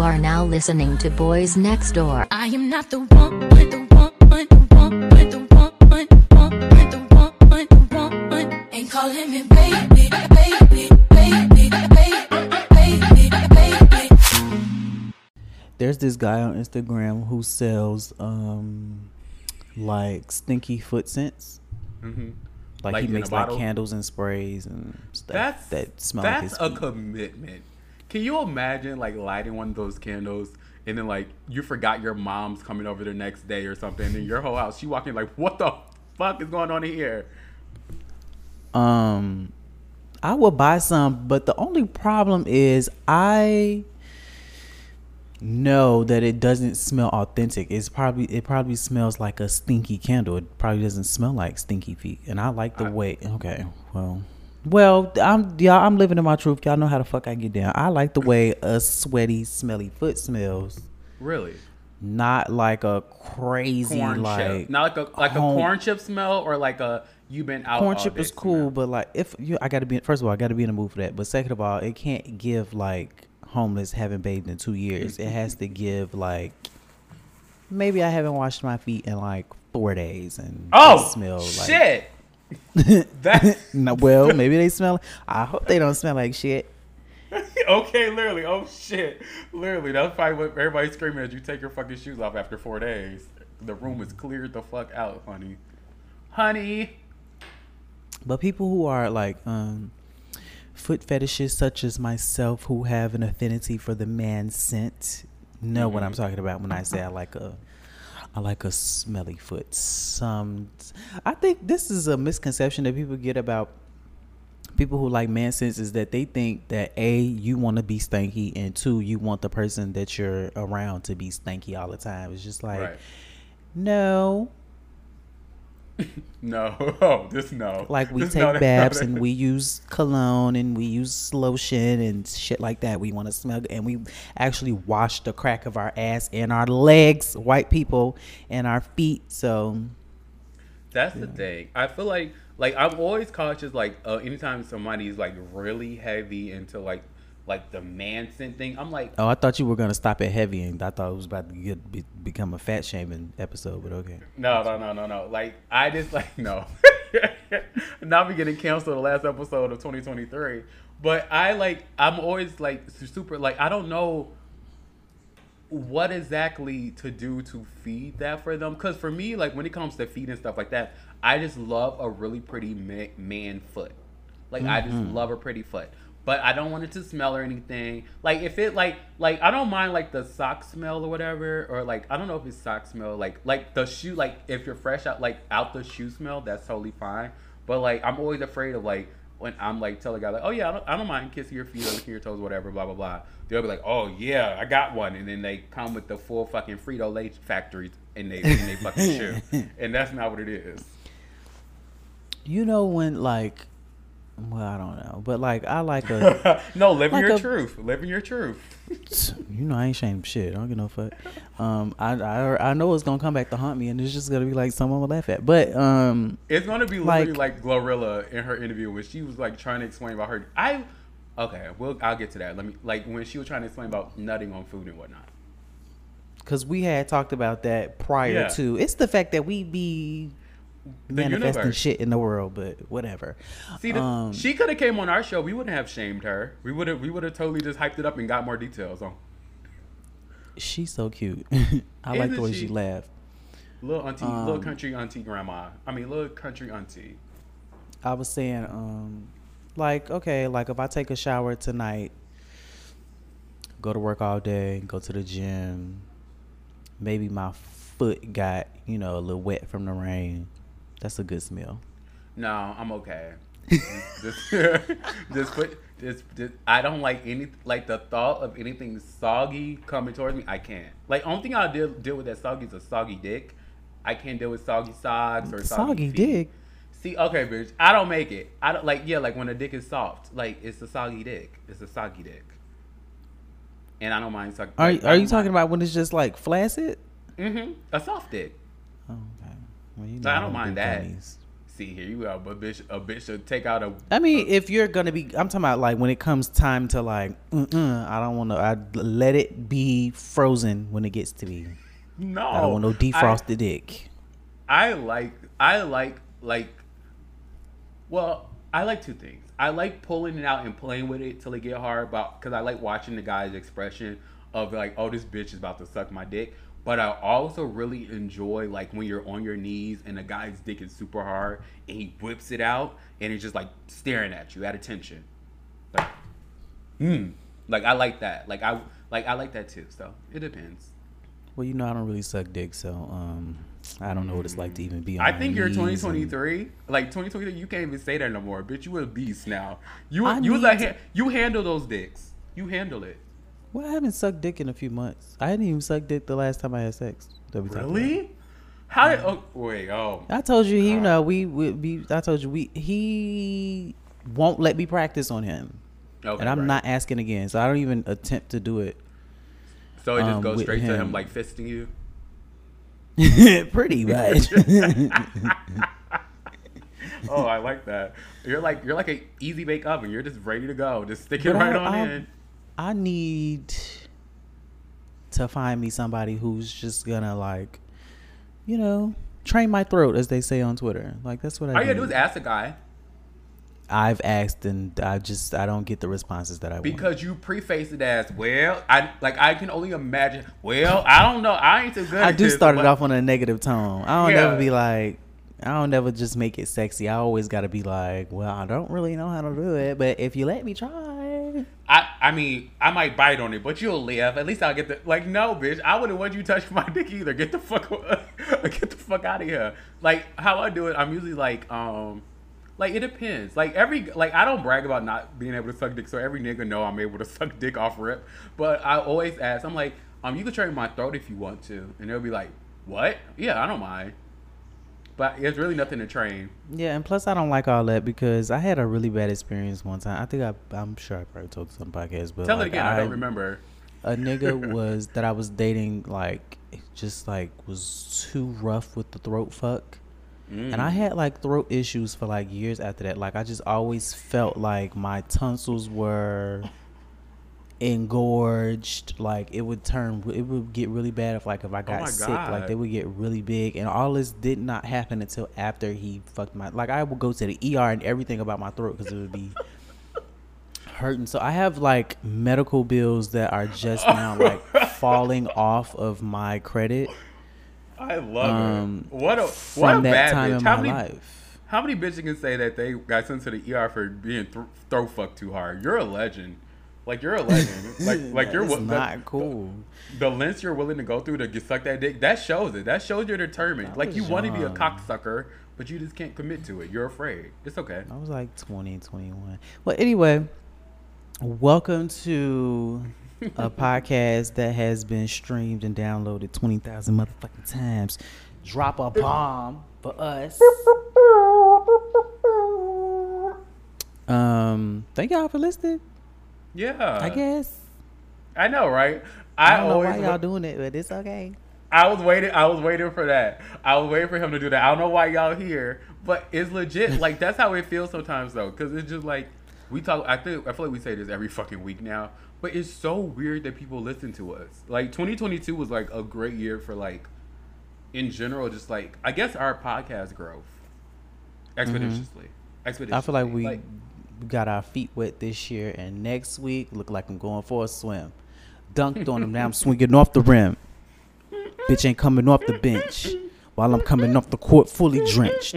You are now listening to Boys Next Door. I am not the one, the one, the one, the one, the one, the one, the one, the one. Ain't calling me baby, baby, baby, baby, baby, baby. There's this guy on Instagram who sells um like stinky foot scents. Mm-hmm. Like, Like he makes like candles and sprays and stuff That's that smell like that's his a feet. commitment. Can you imagine like lighting one of those candles and then like you forgot your mom's coming over the next day or something, and your whole house, she walking like, what the fuck is going on in here? Um, I will buy some, but the only problem is I know that it doesn't smell authentic. It's probably it probably smells like a stinky candle. It probably doesn't smell like stinky feet. And I like the I- way. Okay, well. Well, I'm y'all. I'm living in my truth. Y'all know how the fuck I get down. I like the way a sweaty, smelly foot smells. Really? Not like a crazy Corn like chip, not like a like home- a corn chip smell or like a you've been out. corn chip is cool, smell. but like if you, I got to be first of all, I got to be in the mood for that. But second of all, it can't give like homeless haven't bathed in two years. It has to give like maybe I haven't washed my feet in like four days and Oh smell like shit! That no, well, maybe they smell. I hope they don't smell like shit. okay, literally. Oh shit, literally. That's probably what everybody's screaming as you take your fucking shoes off after four days. The room is cleared the fuck out, honey. Honey. But people who are like um foot fetishes such as myself who have an affinity for the man scent know what I'm talking about when I say I like a I like a smelly foot. Some I think this is a misconception that people get about people who like man sense is that they think that A you want to be stanky and two you want the person that you're around to be stanky all the time. It's just like Right. no, No. Oh, this no. Like we This take no, that's baths and we use cologne and we use lotion and shit like that. We want to smell and we actually wash the crack of our ass and our legs, white people, and our feet. So That's the thing. I feel like like I'm always cautious. Like uh, anytime somebody's like really heavy into like like the man scent thing, I'm like, oh, I thought you were gonna stop at heavy, and I thought it was about to get be, become a fat shaming episode. But okay, no, no, no, no, no. Like I just like no. Not be getting canceled the last episode of 2023. But I like I'm always like super like I don't know what exactly to do to feed that for them because for me like when it comes to feed and stuff like that i just love a really pretty ma- man foot like i just mm-hmm. love a pretty foot but i don't want it to smell or anything like if it like like i don't mind like the sock smell or whatever or like i don't know if it's sock smell like like the shoe like if you're fresh out like out the shoe smell that's totally fine but like i'm always afraid of like when I'm like telling a guy like, oh yeah, I don't, I don't mind kissing your feet or licking your toes, whatever, blah blah blah. They'll be like, oh yeah, I got one, and then they come with the full fucking Frito Lay factory in they in they fucking shoe, and that's not what it is. you know when like, well, I don't know, but like I like a. no, living Like your a- truth, living your truth. you know I ain't ashamed of shit. I don't give no fuck. Um, I, I I know it's gonna come back to haunt me, and it's just gonna be like someone will laugh at. But um, It's gonna be literally Like- like, Glorilla in her interview when she was like trying to explain about her. I okay, well I'll get to that. Let me like when she was trying to explain about nutting on food and whatnot. because we had talked about that prior Yeah. to. It's the fact that we be manifesting universe. shit in the world, but whatever. See, the, Um, she could have came on our show. We wouldn't have shamed her. We would have we would have totally just hyped it up and got more details on. She's so cute. I like the way she she? laughed. Little auntie, little Um, country auntie grandma. I mean, little country auntie. I was saying, um, like, okay, like if I take a shower tonight, go to work all day, go to the gym, maybe my foot got, you know, a little wet from the rain. That's a good smell. No, I'm okay. just, just put just, just I don't like any like the thought of anything soggy coming towards me. I can't. Like only thing I'll deal deal with that soggy is a soggy dick. I can't deal with soggy socks or soggy, Soggy dick. See, okay, bitch. I don't make it. I don't like yeah, like when a dick is soft, like it's a soggy dick. It's a soggy dick. And I don't mind soggy. Are like, are you talking about when it's just like flaccid? Mm-hmm. A soft dick. Oh. Well, you I I don't mind that. gummies. see here, you have a bitch, a bitch should take out a. I mean, if you're gonna be, I'm talking about like when it comes time to like, uh-uh, I don't want to. I let it be frozen when it gets to be. No, I don't want no defrosted dick. I like I like like well, I like two things. I like pulling it out and playing with it till it get hard, but because I like watching the guy's expression of like, oh, this bitch is about to suck my dick. But I also really enjoy like when you're on your knees and the guy's dick is super hard and he whips it out and it's just like staring at you at attention. Like, hmm. Like I like that. Like I like I like that too. So it depends. Well, you know, I don't really suck dick, so um, I don't know what it's like to even be. on I think you're knees and- 2023. Like 2023, you can't even say that no more. Bitch, you a beast now. You I you need like you handle those dicks. You handle it. Well, I haven't sucked dick in a few months. I hadn't even sucked dick the last time I had sex. that we talked about. Really? How did? Oh wait. Oh. I told you, he, you know, we, we, we, I told you, we, he won't let me practice on him, Okay, and I'm right. not asking again. So I don't even attempt to do it. So it just um, goes straight to him him. like fisting you. Pretty much. Oh, I like that. You're like you're like an easy bake oven. You're just ready to go. Just stick it But right I- on I- in. I need to find me somebody who's just gonna like, you know, train my throat, as they say on Twitter. Like that's what I. All you gotta do is ask a guy I've asked and I just I don't get the responses that I want. because you preface it as well. I like I can only imagine. Well, I don't know. I ain't too good. I do this, start it off on a negative tone. I don't Yeah. never be like, I don't never just make it sexy. I always got to be like, well, I don't really know how to do it, but if you let me try, I, I mean, I might bite on it, but you'll live. At least I'll get the like. No, bitch, I wouldn't want you touching my dick either. Get the fuck, get the fuck out of here. Like how I do it, I'm usually like, um, like it depends. Like every, like I don't brag about not being able to suck dick, so every nigga know I'm able to suck dick off rip. But I always ask, I'm like, um, you can train my throat if you want to, and they'll be like, what? Yeah, I don't mind. But it's really nothing to train. yeah. And plus, I don't like all that because I had a really bad experience one time. I think I, I'm sure I probably told this on the podcast, but Tell like, it again. I, don't remember. a nigga was that I was dating like just like was too rough with the throat fuck. And Mm. I had like throat issues for like years after that. Like I just always felt like my tonsils were engorged. Like it would turn, it would get really bad if like if I got Oh sick. Like they would get really big. And all this did not happen until after he fucked my. Like I would go to the ER and everything about my throat because it would be hurting. So I have like medical bills that are just now like falling off of my credit I love um, it. What a from what a that bad time bitch. in How my many life. how many bitches can say that they got sent to the ER for being th- throw fucked too hard? You're a legend. Like you're a legend. like like you're the- not cool. The, lengths you're willing to go through to get suck that dick. That shows it. That shows you're determined. I Like you want to be a cocksucker, but you just can't commit to it. You're afraid. It's okay. I was like 20, 21. Well, anyway, welcome to a podcast that has been streamed and downloaded 20,000 motherfucking times. Drop a bomb for us. Um, thank y'all for listening. Yeah. I guess. I know, right? I I, don't know why y'all doing it, but it's okay. I was waiting. I was waiting for that. I was waiting for him to do that. I don't know why y'all here, but it's legit. Like that's how it feels sometimes, though, because it's just like we talk. I think I feel like we say this every fucking week now, but it's so weird that people listen to us. Like 2022 was like a great year for like, in general, just like I guess our podcast growth expeditiously. Expeditiously. Mm-hmm. I feel like we got our feet wet this year, and next week look like I'm going for a swim. Dunked on him, now I'm swinging off the rim. Bitch ain't coming off the bench while I'm coming off the court fully drenched.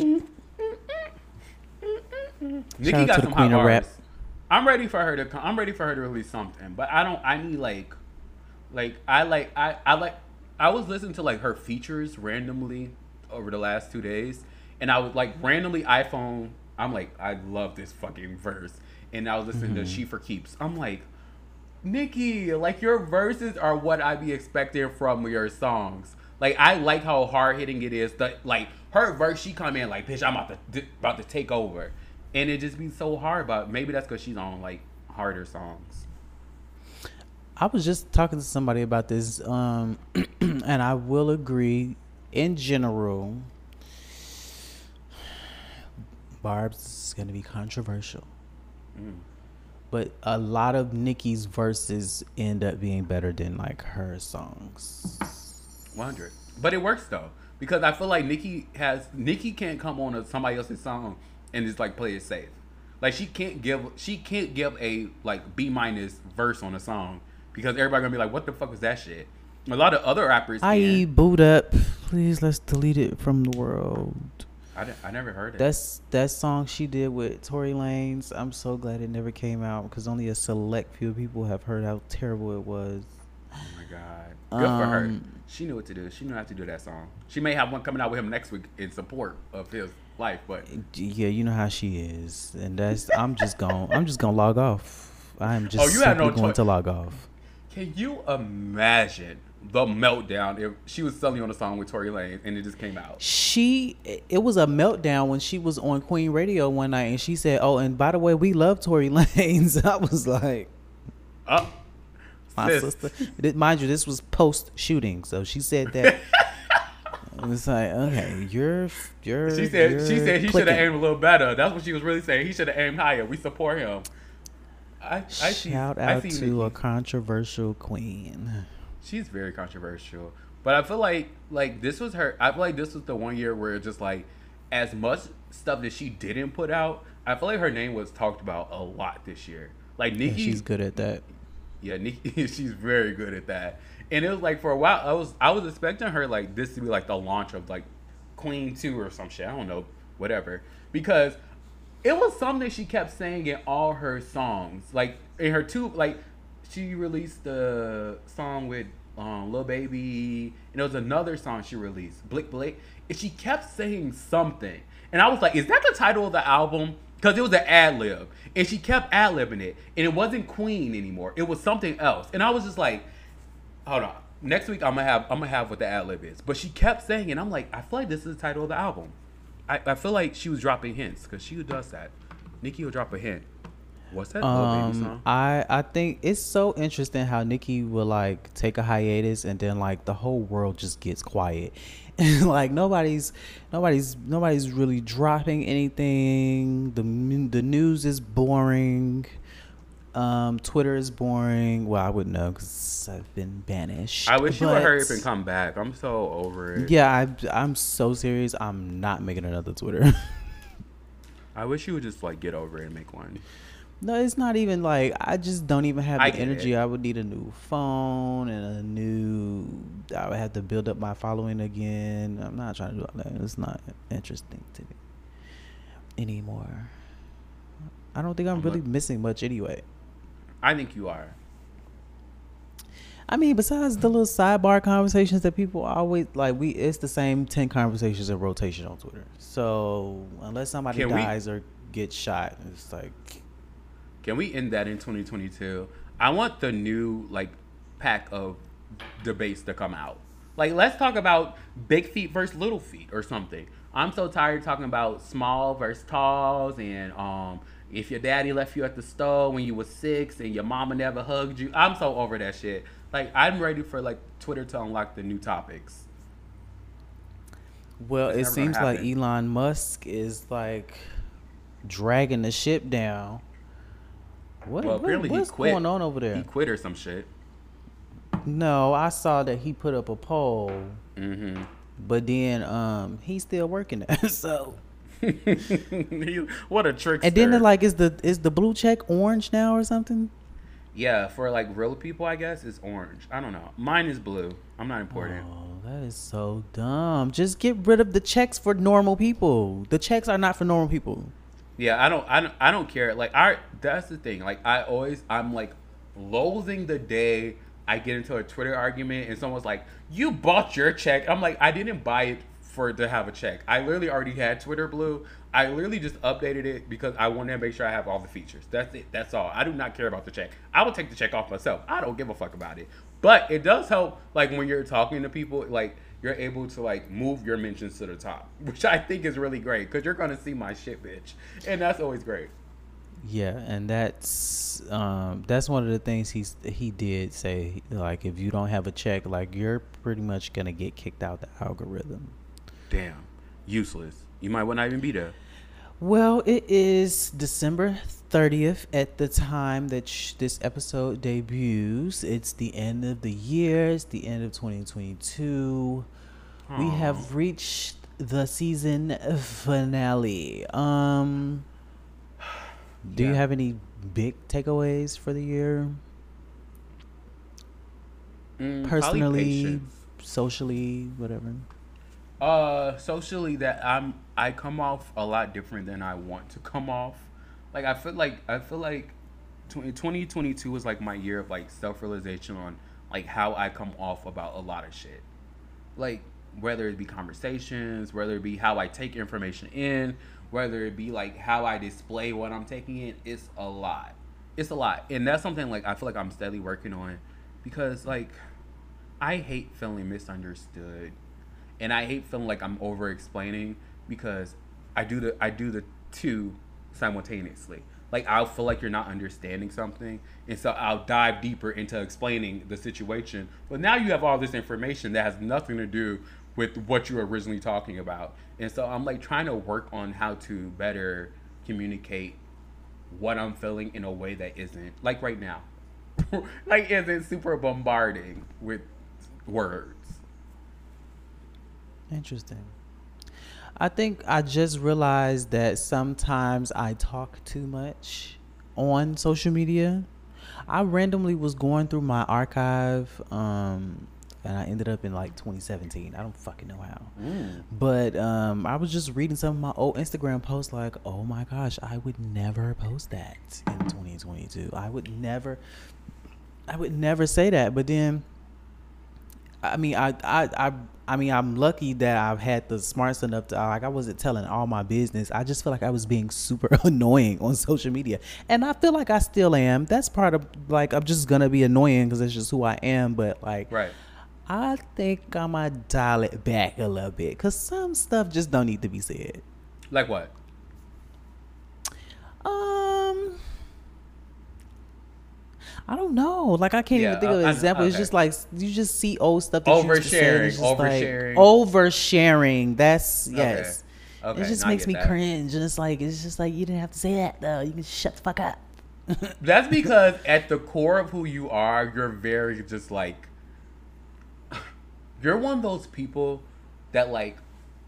Nicki Shout out got to the some queen hot rap. I'm ready for her to. come- I'm ready for her to release something, but I don't. I need like, like I like I I like. I was listening to like her features randomly over the last two days, and I was like randomly iPhone. I'm like I love this fucking verse, and I was listening to She for Keeps. I'm like, Nicki, like your verses are what I be expecting from your songs. Like I like how hard hitting it is. The like her verse, she come in like, bitch, I'm about to about to take over, and it just be so hard. But maybe that's because she's on like harder songs. I was just talking to somebody about this, um, and I will agree in general. Barb's is gonna be controversial, Mm. but a lot of Nicki's verses end up being better than like her songs. 100. But it works though because I feel like Nicki has Nicki can't come on a, somebody else's song and just like play it safe. Like she can't give she can't give a like B minus verse on a song because everybody gonna be like, what the fuck was that shit? A lot of other rappers. I.e. can. boot up. Please let's delete it from the world. I, I never heard it. That's that song she did with Tory Lanez. I'm so glad it never came out because only a select few people have heard how terrible it was. oh my god, good for her. Um, She knew what to do. She knew how to do that song. She may have one coming out with him next week in support of his life, but Yeah, you know how she is, and that's. I'm just gonna I'm just gonna log off. I am just Oh, you simply no going choice. to log off. can you imagine the meltdown if she was selling on a song with Tory Lanez and it just came out? She. It was a meltdown when she was on Queen Radio one night, and she said, "Oh, and by the way, we love Tory Lanez." I was like, Up. my Sis. sister. Mind you, this was post shooting, so she said that. it was like, okay, you're, you're. She said she you're said he should have aimed a little better. That's what she was really saying. He should have aimed higher. We support him. I, I see, Shout I out see to a controversial queen. She's very controversial, but I feel like like this was her. I feel like this was the one year where just like as much stuff that she didn't put out. I feel like her name was talked about a lot this year. Like Yeah, Nicki, she's good at that. Yeah, Nicki, she's very good at that. And it was like for a while, I was I was expecting her like this to be like the launch of like Queen Two or some shit. I don't know, whatever. Because it was something she kept saying in all her songs. Like in her two, like she released the song with um, Lil Baby, and there was another song she released, Blick Blick, and she kept saying something. And I was like, is that the title of the album? Because it was an ad lib, and she kept ad libbing it, and it wasn't Queen anymore. It was something else, and I was just like, hold on. Next week I'm gonna have I'm gonna have what the ad lib is. But she kept saying it. I'm like, I feel like this is the title of the album. I, I feel like she was dropping hints because she does that. Nicki will drop a hint. What's that Um, song? I I think it's so interesting how Nicki will like take a hiatus and then like the whole world just gets quiet, and like nobody's nobody's nobody's really dropping anything. The the news is boring. Um, Twitter is boring. Well, I wouldn't know because I've been banished. I wish you would hurry up and come back. I'm so over it. Yeah, I, I'm so serious. I'm not making another Twitter. I wish you would just like get over it and make one. No, it's not even like I just don't even have I the energy. it. I would need a new phone and a new. I would have to build up my following again. I'm not trying to do all that. It's not interesting to me anymore. I don't think I'm I'm really look- missing much anyway. I think you are. I mean, besides the little sidebar conversations that people always like, we it's the same ten conversations in rotation on Twitter. So unless somebody Can we- dies or gets shot, it's like Can we end that in 2022? I want the new like pack of debates to come out. Like, let's talk about big feet versus little feet or something. I'm so tired talking about small versus talls and um if your daddy left you at the store when you was six and your mama never hugged you. I'm so over that shit. Like, I'm ready for like Twitter to unlock the new topics. Well, It's it seems like. Elon Musk is like dragging the ship down. What, Well, what- apparently what's he quit. going on over there? He quit or some shit. no, I saw that he put up a poll, Mm-hmm. but then um he's still working there. so what a trickster. and then like, is the is the blue check orange now or something? Yeah, for like real people, I guess it's orange. I don't know. Mine is blue. I'm not important. Oh, that is so dumb. Just get rid of the checks for normal people. The checks are not for normal people. Yeah, I don't, I don't, I don't care. Like, I that's the thing. Like, I always, I'm like loathing the day I get into a Twitter argument and someone's like, "You bought your check." I'm like, I didn't buy it for to have a check. I literally already had Twitter Blue. I literally just updated it because I wanted to make sure I have all the features. That's it. That's all. I do not care about the check. I will take the check off myself. I don't give a fuck about it. But it does help, like when you're talking to people, like you're able to like move your mentions to the top, which I think is really great because you're gonna see my shit, bitch, and that's always great. Yeah, and that's um that's one of the things he's he did say like if you don't have a check like you're pretty much gonna get kicked out the algorithm. Damn, useless. You might not even be there. Well, it is December 30th at the time that sh- this episode debuts. It's the end of the year, it's the end of 2022. We have reached the season finale. Um Do you have any big takeaways for the year? Mm, Personally, socially, whatever. Uh, socially, that I'm I come off a lot different than I want to come off. Like I feel like I feel like 2022 was like my year of like self realization on like how I come off about a lot of shit. Like whether it be conversations, whether it be how I take information in, whether it be like how I display what I'm taking in, it's a lot. It's a lot, and that's something like I feel like I'm steadily working on because like I hate feeling misunderstood and I hate feeling like I'm over explaining because I do the I do the two simultaneously. Like I'll feel like you're not understanding something, and so I'll dive deeper into explaining the situation. But now you have all this information that has nothing to do with what you were originally talking about, and so I'm like trying to work on how to better communicate what I'm feeling in a way that isn't like right now, like isn't super bombarding with words. Interesting. I think I just realized that sometimes I talk too much on social media. I randomly was going through my archive um and I ended up in like 2017. I don't fucking know how. But um I was just reading some of my old Instagram posts like, "Oh my gosh, I would never post that in 2022. I would never I would never say that." But then I mean, I, I, I, I mean, I'm lucky that I've had the smarts enough to uh, like I wasn't telling all my business. I just feel like I was being super annoying on social media, and I feel like I still am. That's part of like I'm just gonna be annoying because that's just who I am. But like, Right. I think I might dial it back a little bit because some stuff just don't need to be said. Like what? I don't know. Like I can't Yeah, even think of uh, an I- example. It's just like you just see old stuff. That you used to say, and it's Oversharing, like- oversharing. oversharing. That's yes. Okay, Okay. it just makes me that. cringe, and it's like it's just like you didn't have to say that though. You can shut the fuck up. That's because at the core of who you are, you're very just like you're one of those people that like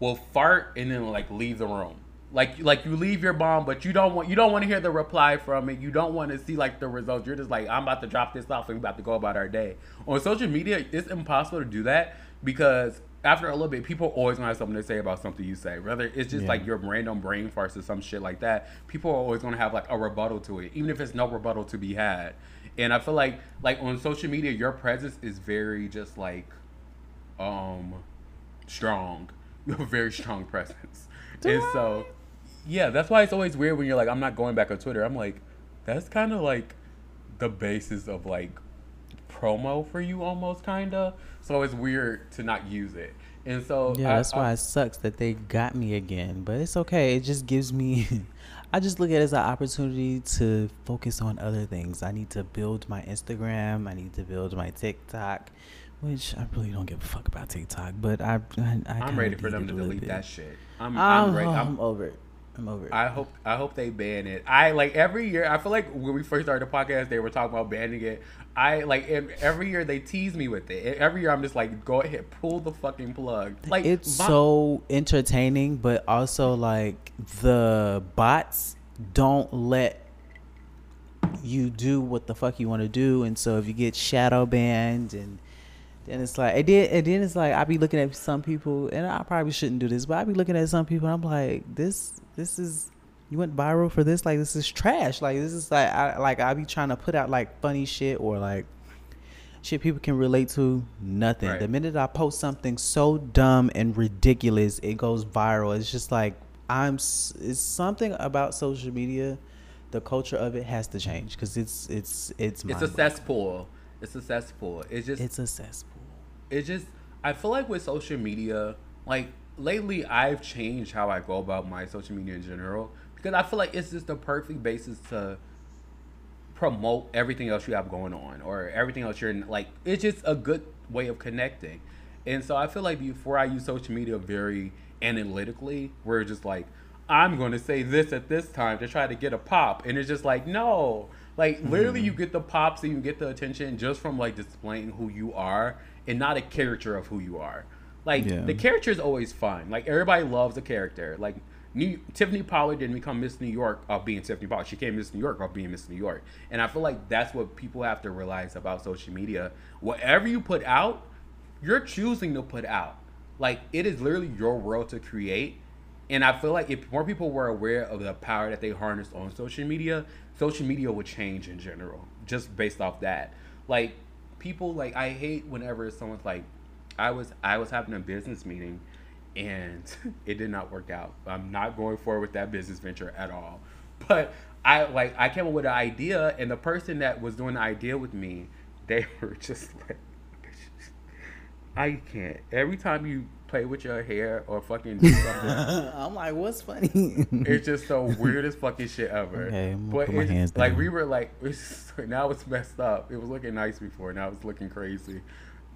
will fart and then like leave the room. Like like you leave your bomb, but you don't want you don't want to hear the reply from it. You don't want to see like the results. You're just like I'm about to drop this off and we're about to go about our day. On social media, it's impossible to do that because after a little bit, people always gonna have something to say about something you say. Whether it's just Yeah. like your random brain farts or some shit like that, people are always gonna have like a rebuttal to it, even if it's no rebuttal to be had. And I feel like like on social media, your presence is very just like um strong. You have a very strong presence. and so yeah, that's why it's always weird when you're like, I'm not going back on Twitter. I'm like, that's kind of like the basis of like promo for you almost kinda. So it's weird to not use it. And so Yeah, I- that's I- why it sucks that they got me again. But it's okay. It just gives me. I just look at it as an opportunity to focus on other things. I need to build my Instagram. I need to build my TikTok, which I really don't give a fuck about TikTok. But I, I, I I'm kinda ready for them to delete that shit. I'm, I'm, I'm ready. I'm, I'm, over it. I'm over it. I hope I hope they ban it. I like every year. I feel like when we first started the podcast, they were talking about banning it. I like every year they tease me with it. Every year I'm just like, go ahead, pull the fucking plug. Like it's my- so entertaining, but also like the bots don't let you do what the fuck you want to do, and so if you get shadow banned and then it's like it did, and then it's like I be looking at some people, and I probably shouldn't do this, but I be looking at some people, and I'm like, this, this is. You went viral for this? Like this is trash. Like this is like I like I be trying to put out like funny shit or like shit people can relate to nothing Right. the minute i post something so dumb and ridiculous it goes viral it's just like i'm it's something about social media the culture of it has to change because it's it's it's it's a cesspool. It's a cesspool. It's just it's a cesspool it's just I feel like with social media, like lately I've changed how I go about my social media in general because I feel like it's just the perfect basis to promote everything else you have going on or everything else you're in, like it's just a good way of connecting. And so I feel like before I use social media very analytically, where it's just like I'm going to say this at this time to try to get a pop, and it's just like no, like literally mm-hmm. you get the pops and you get the attention just from like displaying who you are and not a character of who you are. Like Yeah. the character is always fun. Like everybody loves a character. Like New, Tiffany Pollard didn't become Miss New York of being Tiffany Pollard. She came Miss New York of being Miss New York. And I feel like that's what people have to realize about social media. Whatever you put out, you're choosing to put out. Like it is literally your world to create. And I feel like if more people were aware of the power that they harness on social media, social media would change in general, just based off that. Like people like I hate whenever someone's like, I was I was having a business meeting and it did not work out. I'm not going forward with that business venture at all. But I like I came up with an idea and the person that was doing the idea with me, they were just like I can't. Every time you play with your hair or fucking do something, I'm like, what's funny? it's just the weirdest fucking shit ever. Okay, I'm but put my it's, hands like we were like, it's, now it's messed up. It was looking nice before, now it's looking crazy.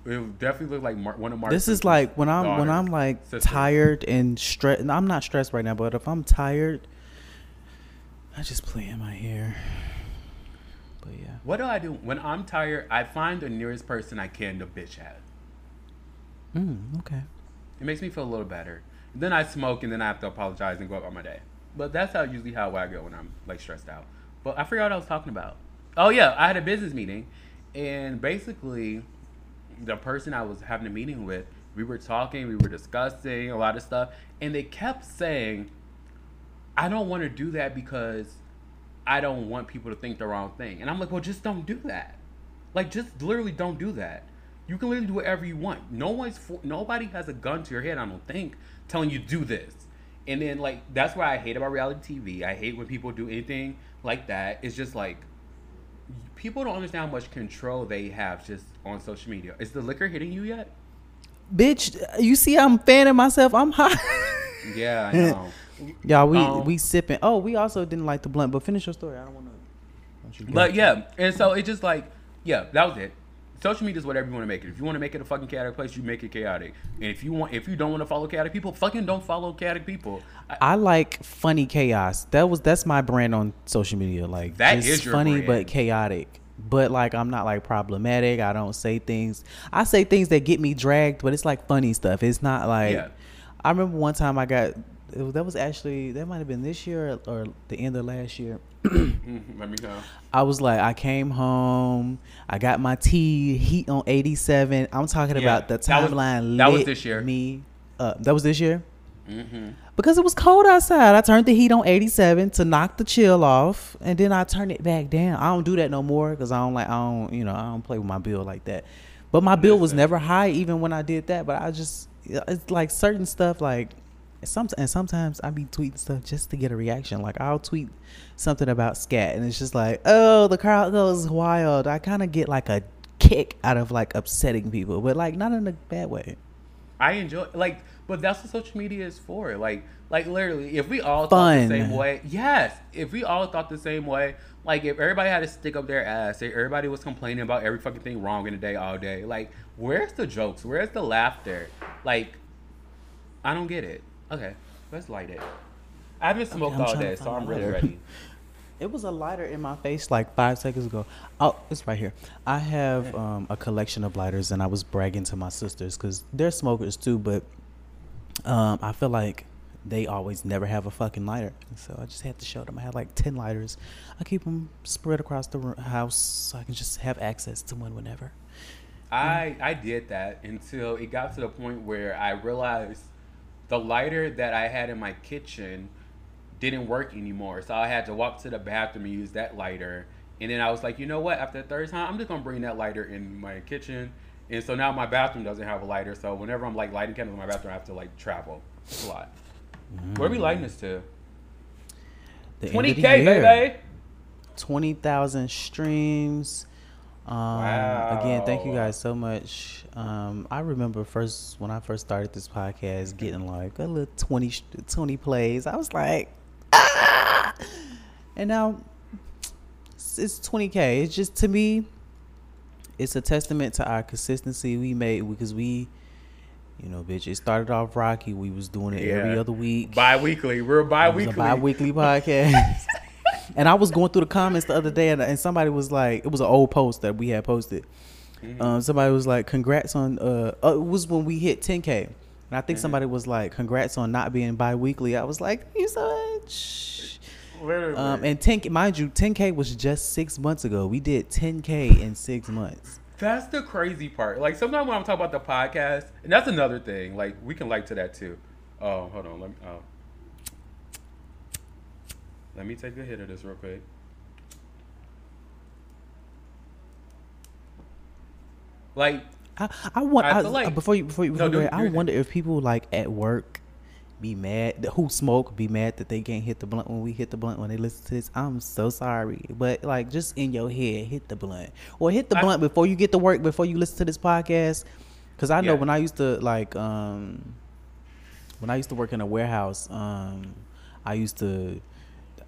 It definitely looked like Mar- one of Mark. this is like when I'm when I'm like Sisters. tired and stressed. I'm not stressed right now, but if I'm tired, I just play in my hair. But yeah, What do I do when I'm tired? I find the nearest person I can to bitch at. mm, okay. It makes me feel a little better. Then I smoke and then I have to apologize and go about my day. But that's how usually how I go when I'm like stressed out. But I forgot what I was talking about. Oh yeah, I had a business meeting, and basically, the person I was having a meeting with, we were talking, we were discussing a lot of stuff, and they kept saying, "I don't want to do that because I don't want people to think the wrong thing." And I'm like, "Well, just don't do that. Like, just literally don't do that." You can literally do whatever you want. No one's for, nobody has a gun to your head. I don't think telling you do this. And then like that's why I hate about reality TV. I hate when people do anything like that. It's just like people don't understand how much control they have just on social media. Is the liquor hitting you yet? Bitch, you see, I'm fanning myself. I'm hot. Yeah, I know. Y'all, we Um, we sipping. Oh, we also didn't like the blunt, but finish your story. I don't want to. But yeah, and so it just like yeah, that was it. Social media is whatever you want to make it. If you want to make it a fucking chaotic place, you make it chaotic. And if you want, if you don't want to follow chaotic people, fucking don't follow chaotic people. I, I like funny chaos. That was that's my brand on social media. Like That just is your funny brand. but chaotic. But like I'm not like problematic. I don't say things. I say things that get me dragged, but it's like funny stuff. It's not like Yeah. I remember one time I got it that was actually that might have been this year or, or the end of last year. Mhm, let me know. I was like, I came home, I got my tea, heat on 87. I'm talking Yeah, about the that was- timeline. that was this year. Me, uh, that was this year hmm because it was cold outside. I turned the heat on 87 to knock the chill off, and then I turned it back down. I don't do that no more because I don't like I don't you know I don't play with my bill like that. But my bill was never high even when I did that. But I just it's like certain stuff like some and sometimes I be tweeting stuff just to get a reaction. Like I'll tweet something about scat, and it's just like oh the crowd goes wild. I kind of get like a kick out of like upsetting people, but like not in a bad way. I enjoy like, but that's what social media is for. Like, like literally, if we all Fun. thought the same way, yes, if we all thought the same way, like if everybody had to stick up their ass, if everybody was complaining about every fucking thing wrong in the day all day, like where's the jokes? Where's the laughter? Like, I don't get it. Okay, let's light it. I haven't smoked I'm all day, so I'm really ready. It was a lighter in my face like five seconds ago. Oh, it's right here. I have um, a collection of lighters, and I was bragging to my sisters because they're smokers too. But um, I feel like they always never have a fucking lighter, so I just had to show them. I had like ten lighters. I keep them spread across the house so I can just have access to one whenever. I I did that until it got to the point where I realized the lighter that I had in my kitchen didn't work anymore. So I had to walk to the bathroom and use that lighter. And then I was like, you know what? After the third time, I'm just gonna bring that lighter in my kitchen. And so now my bathroom doesn't have a lighter. So whenever I'm like lighting candles in my bathroom, I have to like travel a lot. Where are we lighting this to? The Twenty K, baby. twenty thousand streams. Um, Again, thank you guys so much. Um, I remember first when I first started this podcast, getting like a little 20, 20 plays. I was like, ah! and now it's- it's twenty k. It's just to me, it's a testament to our consistency we made because we You know, bitch. It started off rocky. We was doing it every other week. Bi-weekly. We're It was bi-weekly. a bi-weekly podcast. and I was going through the comments the other day, and, and somebody was like, it was an old post that we had posted. Mm-hmm. Um, somebody was like, "Congrats on." Uh, uh, it was when we hit 10k, and I think Mm-hmm. somebody was like, "Congrats on not being bi-weekly." I was like, "You so much." Um, and 10k, mind you, 10k was just six months ago. We did 10k in six months. That's the crazy part. Like sometimes when I'm talking about the podcast, and that's another thing. Like we can like to that too. Oh, hold on. Let me. Oh. Let me take a hit of this real quick. Like I, I want I I, like- before you before you, No, before you do- go ahead, I wonder if people like at work be mad who smoke be mad that they can't hit the blunt when we hit the blunt when they listen to this. I'm so sorry, but like just in your head, hit the blunt or hit the I- blunt before you get to work before you listen to this podcast. Because I know Yeah. when I used to like um when I used to work in a warehouse, um I used to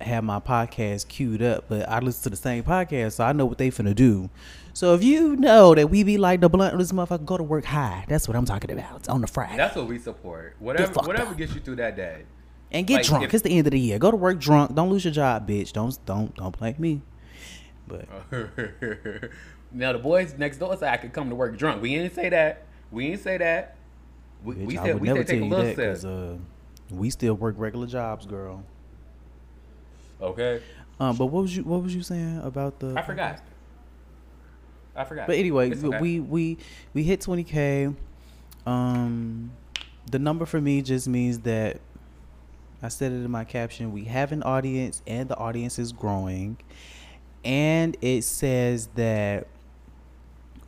have my podcast queued up, but I listen to the same podcast, so I know what they finna do. So if you know that we be like the blunt this motherfucker, go to work high. That's what I'm talking about. It's on the Friday. that's what we support. Whatever whatever up. gets you through that day. and get like, drunk. if- it's the end of the year. Go to work drunk. Don't lose your job, bitch. Don't don't don't blame me. But now the boys next door say I could come to work drunk. We didn't say that. We didn't say that. We, bitch, we said we never said take a little that sip. uh, we still work regular jobs, girl. Okay. Um, but what was you what was you saying about the? I forgot. I forgot. But anyway, okay. we we we hit 20k. Um, the number for me just means that I said it in my caption. We have an audience, and the audience is growing, and it says that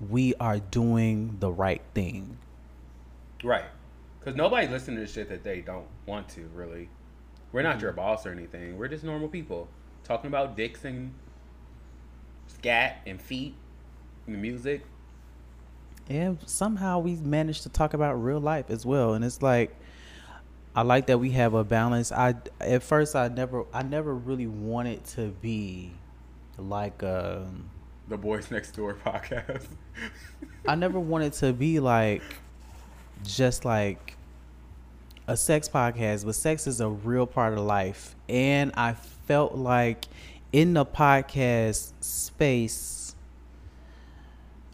we are doing the right thing. Right. Because nobody's listening to shit that they don't want to, really. We're not your boss or anything. We're just normal people talking about dicks and scat and feet and music. and somehow we managed to talk about real life as well and it's like i like that we have a balance i at first i never i never really wanted to be like um The Boys Next Door podcast. i never wanted to be like just like a sex podcast but sex is a real part of life and i felt like in the podcast space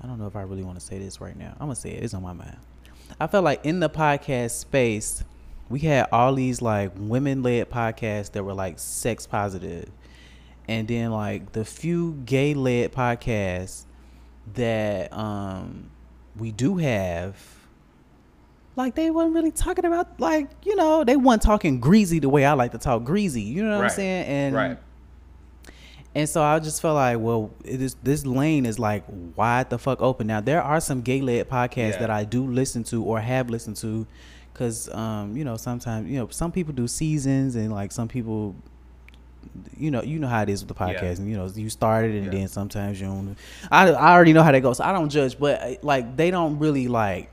I don't know if I really want to say this right now. I'm gonna say it. It's on my mind. I felt like in the podcast space, we had all these like women-led podcasts that were like sex positive, and then like the few gay-led podcasts that um we do have. Like they weren't really talking about like you know they weren't talking greasy the way I like to talk greasy. You know what I'm saying? And right. and so I just felt like, well, it is this lane is like wide the fuck open. Now there are some gay led podcasts Yeah. that I do listen to or have listened to, because um, you know sometimes you know some people do seasons and like some people, you know you know how it is with the Yeah. podcast and you know you started and Yeah. then sometimes you don't. I I already know how that goes. So I don't judge, but like they don't really like.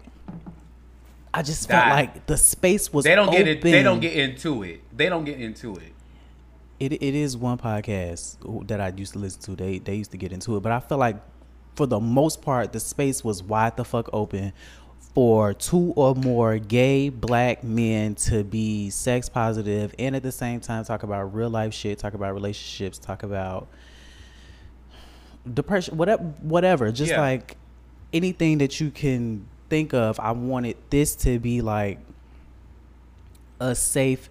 I just felt like the space was They don't get it. They don't get into it. They don't get into it. It it is one podcast that I used to listen to. They they used to get into it, but I feel like for the most part, the space was wide the fuck open for two or more gay black men to be sex positive and at the same time talk about real life shit, talk about relationships, talk about depression, whatever, whatever. Just Yeah. like anything that you can think of. I wanted this to be like a safe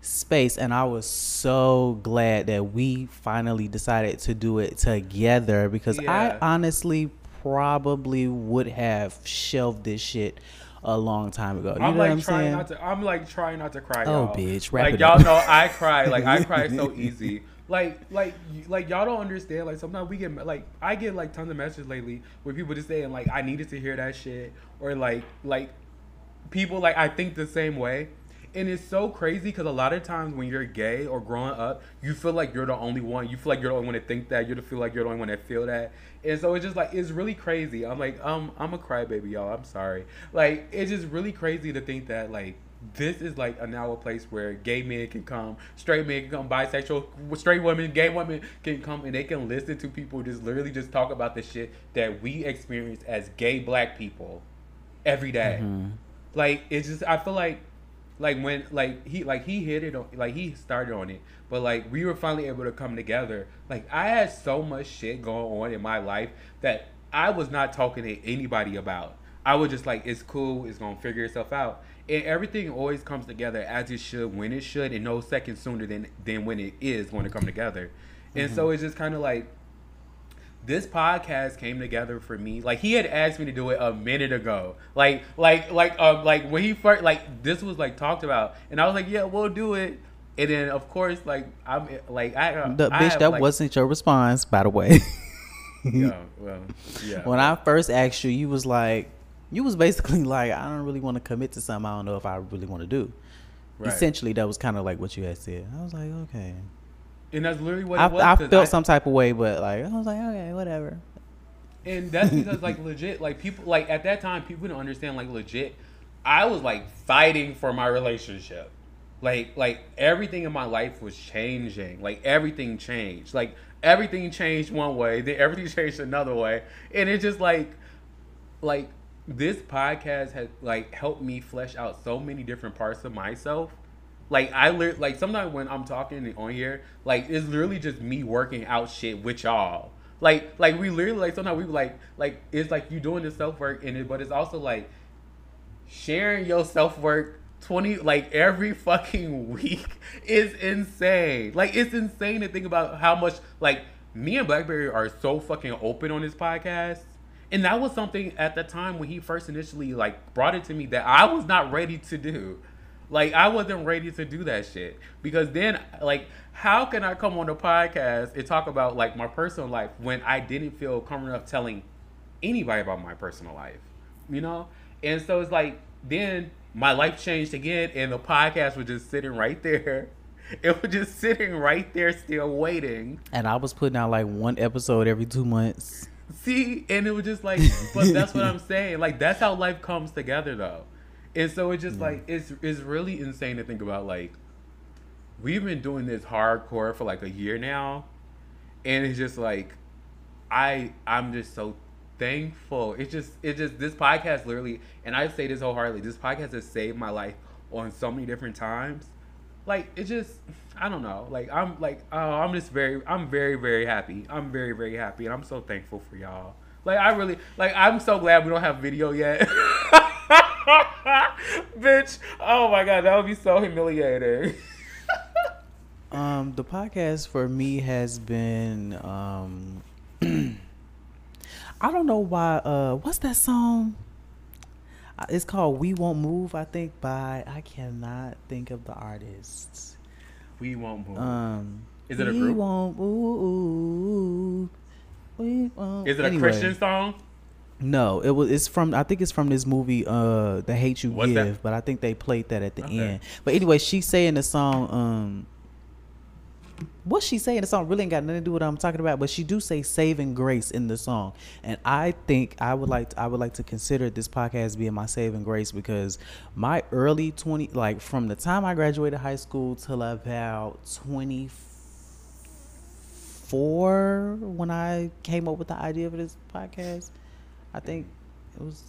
space and I was so glad that we finally decided to do it together because Yeah. I honestly probably would have shelved this shit a long time ago. You I'm know like what I'm trying saying? not to. I'm like trying not to cry. Oh, y'all. bitch, like y'all know I cry. Like I cry so easy. Like like like y'all don't understand. Like sometimes we get like I get like tons of messages lately where people just saying like I needed to hear that shit or like like people like I think the same way. And it's so crazy because a lot of times when you're gay or growing up, you feel like you're the only one. You feel like you're the only one to think that. You feel like you're the only one that feel that. And so it's just like it's really crazy. I'm like, um, I'm a crybaby, y'all. I'm sorry. Like it's just really crazy to think that like this is like a now a place where gay men can come, straight men can come, bisexual, straight women, gay women can come, and they can listen to people just literally just talk about the shit that we experience as gay black people every day. Mm-hmm. like it's just I feel like like when like he like he hit it on like he started on it but like we were finally able to come together. Like i had so much shit going on in my life that i was not talking to anybody about. I was just like it's cool it's gonna figure itself out and everything always comes together as it should when it should and no second sooner than than when it is going to come together and so it's just kind of like this podcast came together for me. Like he had asked me to do it a minute ago. Like like like um like when he first like this was like talked about, and I was like, yeah, we'll do it. And then of course like I'm like I uh, The I bitch, have, that like- wasn't your response, by the way. Yeah, well, yeah. when I first asked you, you was like, you was basically like, I don't really want to commit to something I don't know if I really want to do. Right. Essentially, that was kind of like what you had said. I was like, okay. and that's literally what I, it was. I felt some type of way, but like, I was like, okay, whatever. And that's because like legit, like people like at that time people didn't understand like legit. I was like fighting for my relationship. Like like everything in my life was changing. Like everything changed. Like everything changed one way, then everything changed another way. And it's just like like this podcast has like helped me flesh out so many different parts of myself. Like I lit like sometimes when I'm talking on here, like it's literally just me working out shit with y'all. Like like we literally like sometimes we like like it's like you doing the self work in it, but it's also like sharing your self work 20 like every fucking week is insane. Like it's insane to think about how much like me and Blackberry are so fucking open on this podcast. And that was something at the time when he first initially like brought it to me that I was not ready to do. Like I wasn't ready to do that shit because then like how can I come on the podcast and talk about like my personal life when I didn't feel comfortable enough telling anybody about my personal life, you know? And so it's like then my life changed again and the podcast was just sitting right there. It was just sitting right there still waiting. And I was putting out like one episode every two months. See, and it was just like, but that's what I'm saying. Like that's how life comes together, though. And so it's just like it's it's really insane to think about. Like we've been doing this hardcore for like a year now, and it's just like I I'm just so thankful. It's just it just this podcast literally, and I say this wholeheartedly. This podcast has saved my life on so many different times. Like it just I don't know. Like I'm like oh I'm just very I'm very very happy. I'm very very happy, and I'm so thankful for y'all. Like I really like I'm so glad we don't have video yet. Bitch, oh my god, that would be so humiliating. Um, the podcast for me has been um, I don't know why. Uh, what's that song? Uh, It's called "We Won't Move." I think by I cannot think of the artists. We won't move. Um, Is it a group? we? Won't move. We won't. Is it a Anyway, Christian song? No, it was. It's from. I think it's from this movie, uh, "The Hate You What's Give." that? But I think they played that at the Okay. end. But anyway, she's saying the song. Um, what she saying? The song really ain't got nothing to do with what I'm talking about. But she do say "saving grace" in the song, and I think I would like. I would like to consider this podcast being my saving grace because my early twenty, like from the time I graduated high school till about twenty four when I came up with the idea for this podcast. I think it was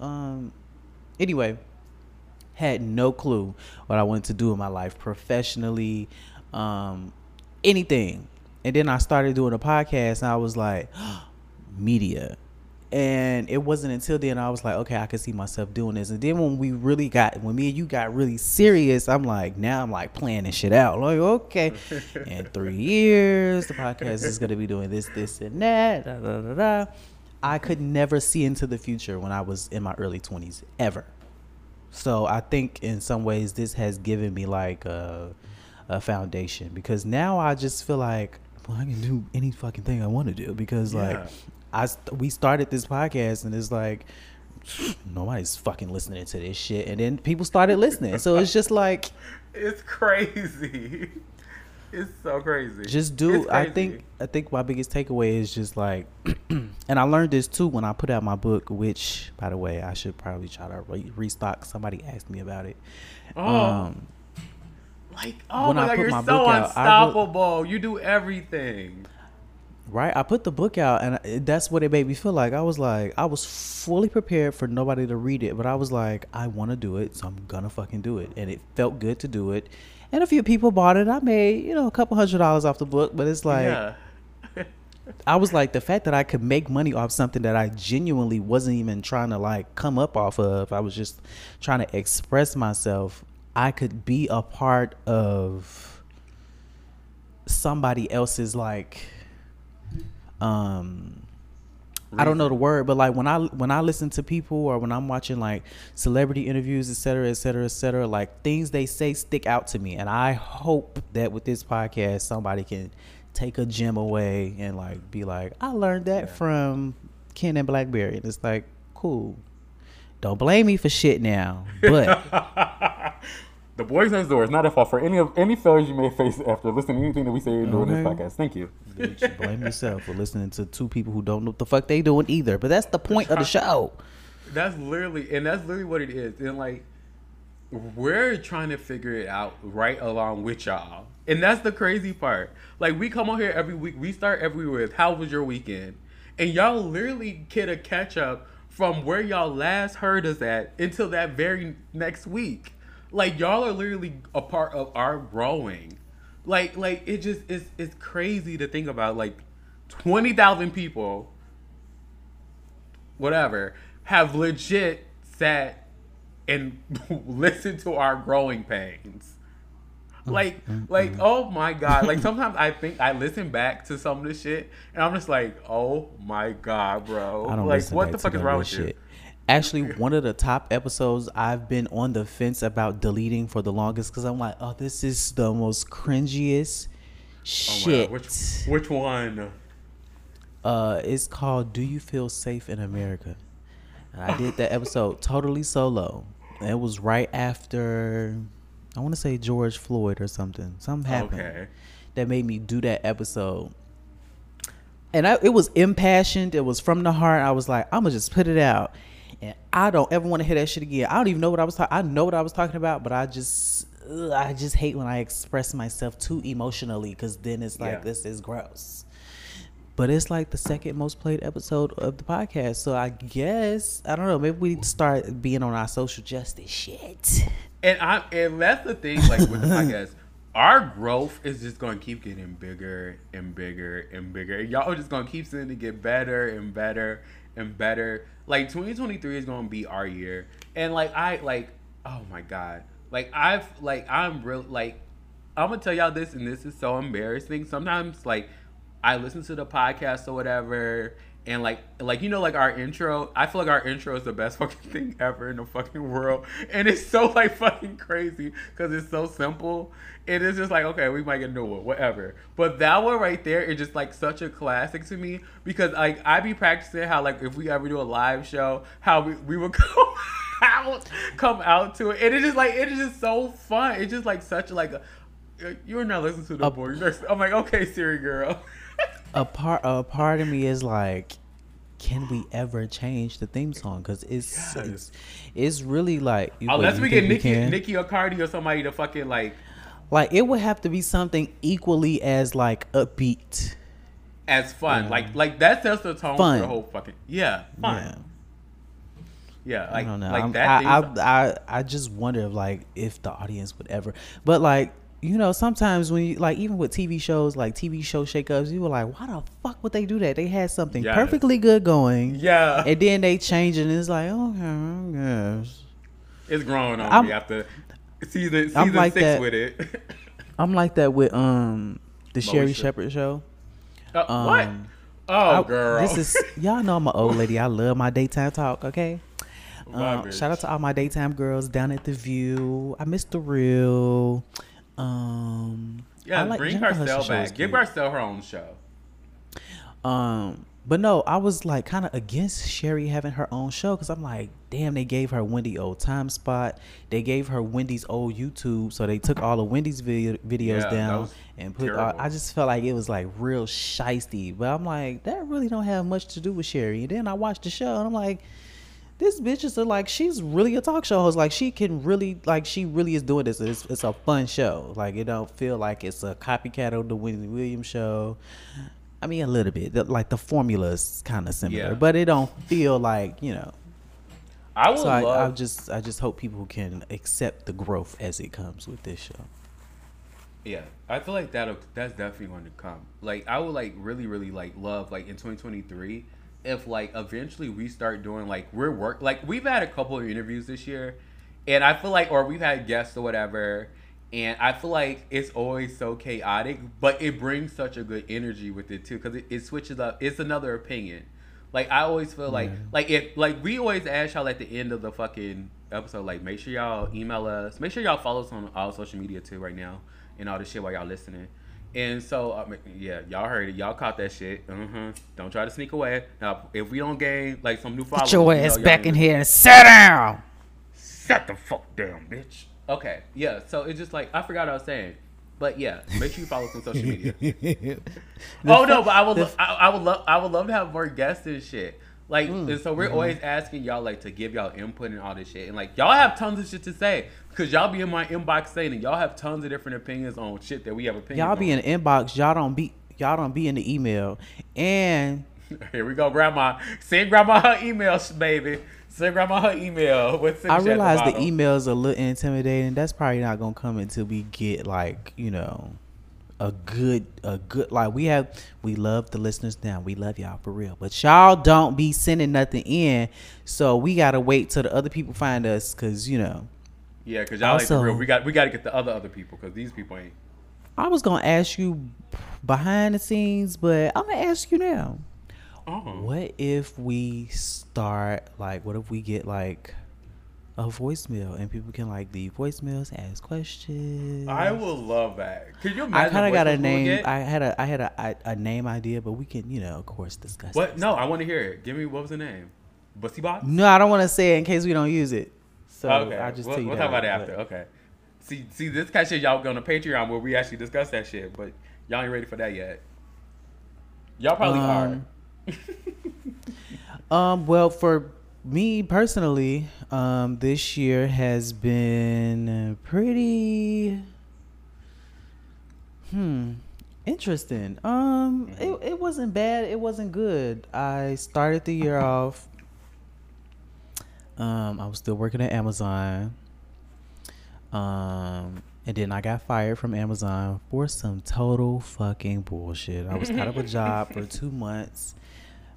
um anyway, had no clue what I wanted to do in my life professionally, um anything. And then I started doing a podcast and I was like media. And it wasn't until then I was like, okay, I could see myself doing this. And then when we really got, when me and you got really serious, I'm like, now I'm like planning shit out. Like, okay, in three years, the podcast is gonna be doing this, this, and that. Da, da, da, da. I could never see into the future when I was in my early 20s ever. So I think in some ways this has given me like a, a foundation. Because now I just feel like well, I can do any fucking thing I want to do. Because like I st- we started this podcast and it's like nobody's fucking listening to this shit. And then people started listening. So it's just like It's crazy. It's so crazy. just do It's I think I think my biggest takeaway is just like and I learned this too when I put out my book which by the way I should probably try to re- restock. Somebody asked me about it. Oh. um like, oh when my I god, put you're my so book out, I will- unstoppable. you do everything. Right, I put the book out, and that's what it made me feel like. I was like, I was fully prepared for nobody to read it, but I was like, I want to do it, so I'm gonna fucking do it, and it felt good to do it. And a few people bought it. I made you know a couple hundred dollars off the book, but it's like yeah. I was like the fact that I could make money off something that I genuinely wasn't even trying to like come up off of. I was just trying to express myself. I could be a part of somebody else's like um I don't know the word, but like when I when I listen to people or when I'm watching like celebrity interviews, et cetera, et cetera, et cetera, like things they say stick out to me, and I hope that with this podcast somebody can take a gem away and like be like, I learned that from Ken and Blackberry, and it's like cool. Don't blame me for shit now, but The boys next door is not at fault for any of any failures you may face after listening to anything that we say during this Okay. podcast. Thank you. bitch, blame yourself for listening to two people who don't know what the fuck they doing either. But that's the point of the show. That's literally, and that's literally what it is. And like, we're trying to figure it out right along with y'all. And that's the crazy part. Like, we come on here every week. We start every with, "How was your weekend?" And y'all literally get a catch up from where y'all last heard us at until that very next week. Like, y'all are literally a part of our growing. Like, like it just is. It's crazy to think about. Like, twenty thousand people whatever, have legit sat and listened to our growing pains. Like, like, oh my god! Like sometimes I think I listen back to some of this shit, and I'm just like, oh my god, bro! I don't like, what the fuck is wrong with this you? Actually, one of the top episodes I've been on the fence about deleting for the longest because I'm like, oh, this is the most cringiest Oh shit. god, which which one? uh, it's called "Do You Feel Safe in America?" And I did that episode totally solo. It was right after, I want to say George Floyd or something. Something happened Okay. that made me do that episode. And I, it was impassioned. It was from the heart. I was like, I'm gonna just put it out, and I don't ever want to hear that shit again. I don't even know what I was talking. I know what I was talking about, but I just, ugh, I just hate when I express myself too emotionally because then it's like Yeah. this is gross. But it's like the second most played episode of the podcast, so I guess I don't know. Maybe we need to start being on our social justice shit. And I and that's the thing, like with the podcast, our growth is just gonna keep getting bigger and bigger and bigger. And y'all are just gonna keep seeing to get better and better and better. Like 2023 is gonna be our year. And like I like, oh my god, like I've like I'm real like I'm gonna tell y'all this, and this is so embarrassing. Sometimes, like, I listen to the podcast or whatever, and like, like you know, like our intro. I feel like our intro is the best fucking thing ever in the fucking world, and it's so like fucking crazy because it's so simple. It is just like, okay, we might get a new one, whatever. But that one right there is just like such a classic to me because like I be practicing how like if we ever do a live show, how we, we would come out, come out to it, and it's just like it is just so fun. It's just like such like a you're not listening to the boy. I'm like, okay, Siri girl. a part a part of me is like can we ever change the theme song because it's, Yes. it's it's really like oh, Unless we get Nicki? Nicki or Cardi or somebody to fucking like like it would have to be something equally as like upbeat as fun, Yeah. like like that sets the tone Fun. for the whole fucking yeah, fun. yeah Yeah, like I don't know. like that. I, I, I I just wonder if like if the audience would ever, but like you know sometimes when you like even with TV shows like TV show shakeups, you were like, why the fuck would they do that? They had something Yes. perfectly good going, yeah, and then they change it, and it's like, okay, guess. it's growing on I'm- me after season I'm season like six that. with it. I'm like that with um the Sherri Shepherd show. Uh, what? Um, Oh, I- girl. This is y'all know I'm an old lady. I love my daytime talk. Okay. Um, shout out to all my daytime girls down at the View. I miss the real. Um, yeah. I like bring Jennifer Garcelle back. Give. Garcelle her own show. Um, but no, I was like kind of against Sherri having her own show because I'm like, damn, they gave her Wendy old time spot. They gave her Wendy's old YouTube, so they took all of Wendy's video, videos Yeah, down and put. Uh, terrible. I just felt like it was like real shisty. But I'm like, that really don't have much to do with Sherri. And then I watched the show and I'm like. This bitch is a, like she's really a talk show host. Like she can really like she really is doing this. It's, it's a fun show. Like it don't feel like it's a copycat of the Wendy Williams show I mean, a little bit. The, like the formula is kind of similar, Yeah. but it don't feel like you know. I would So I, I just, I just hope people can accept the growth as it comes with this show. Yeah, I feel like that that's definitely going to come. Like I would like really really like love like in 2023 if like eventually we start doing like we're work like we've had a couple of interviews this year and I feel like or we've had guests or whatever and I feel like it's always so chaotic but it brings such a good energy with it too cuz it, it switches up it's another opinion. Like I always feel like like if like we always ask y'all at the end of the fucking episode like make sure y'all email us. Make sure y'all follow us on all social media too right now and all this shit while y'all listening. And so I mean, yeah, y'all heard it. Y'all caught that shit. Uh-huh. Don't try to sneak away. Now if we don't gain like some new followers, Get your ass y'all back in here and sit down. Shut the fuck down, bitch. Okay, yeah. So it's just like I forgot what I was saying, but yeah, make sure you follow us on social media. oh no, but I would, lo- I, I would love, I would love to have more guests and shit. Like, Mm, and so we're mm-hmm. always asking y'all like to give y'all input and all this shit, and like y'all have tons of shit to say because y'all be in my inbox saying and y'all have tons of different opinions on shit that we have opinions. Y'all be on. in the inbox. Y'all don't be. Y'all don't be in the email. And Here we go, grandma. Send grandma her email, sh- baby. Send grandma her email. With I realize the bottom. emails are a little intimidating. That's probably not gonna come until we get like you know a good a good like we have we love the listeners now. We love y'all for real, but y'all don't be sending nothing in. So we gotta wait till the other people find us because you know Yeah, because y'all like the real. We got we got to get the other other people because these people ain't. I was gonna ask you behind the scenes, but I'm gonna ask you now. Oh. What if we start like? What if we get like a voicemail and people can like leave voicemails, ask questions? I will love that. Could you I kind of got a name. I had a I had a, a name idea, but we can you know of course discuss. What? No. I want to hear it. Give me what was the name? Bussy Box. no, I don't want to say it in case we don't use it. So okay, I just we'll, tell you we'll talk about it but- after. Okay. See, see, this kind of shit y'all go on the Patreon where we actually discuss that shit, but y'all ain't ready for that yet. Y'all probably Um, are. Um, well, for me personally, um, this year has been pretty, hmm, interesting. Um, it, it wasn't bad. It wasn't good. I started the year off. Um, I was still working at Amazon. Um, and then I got fired from Amazon for some total fucking bullshit. I was out of a job for two months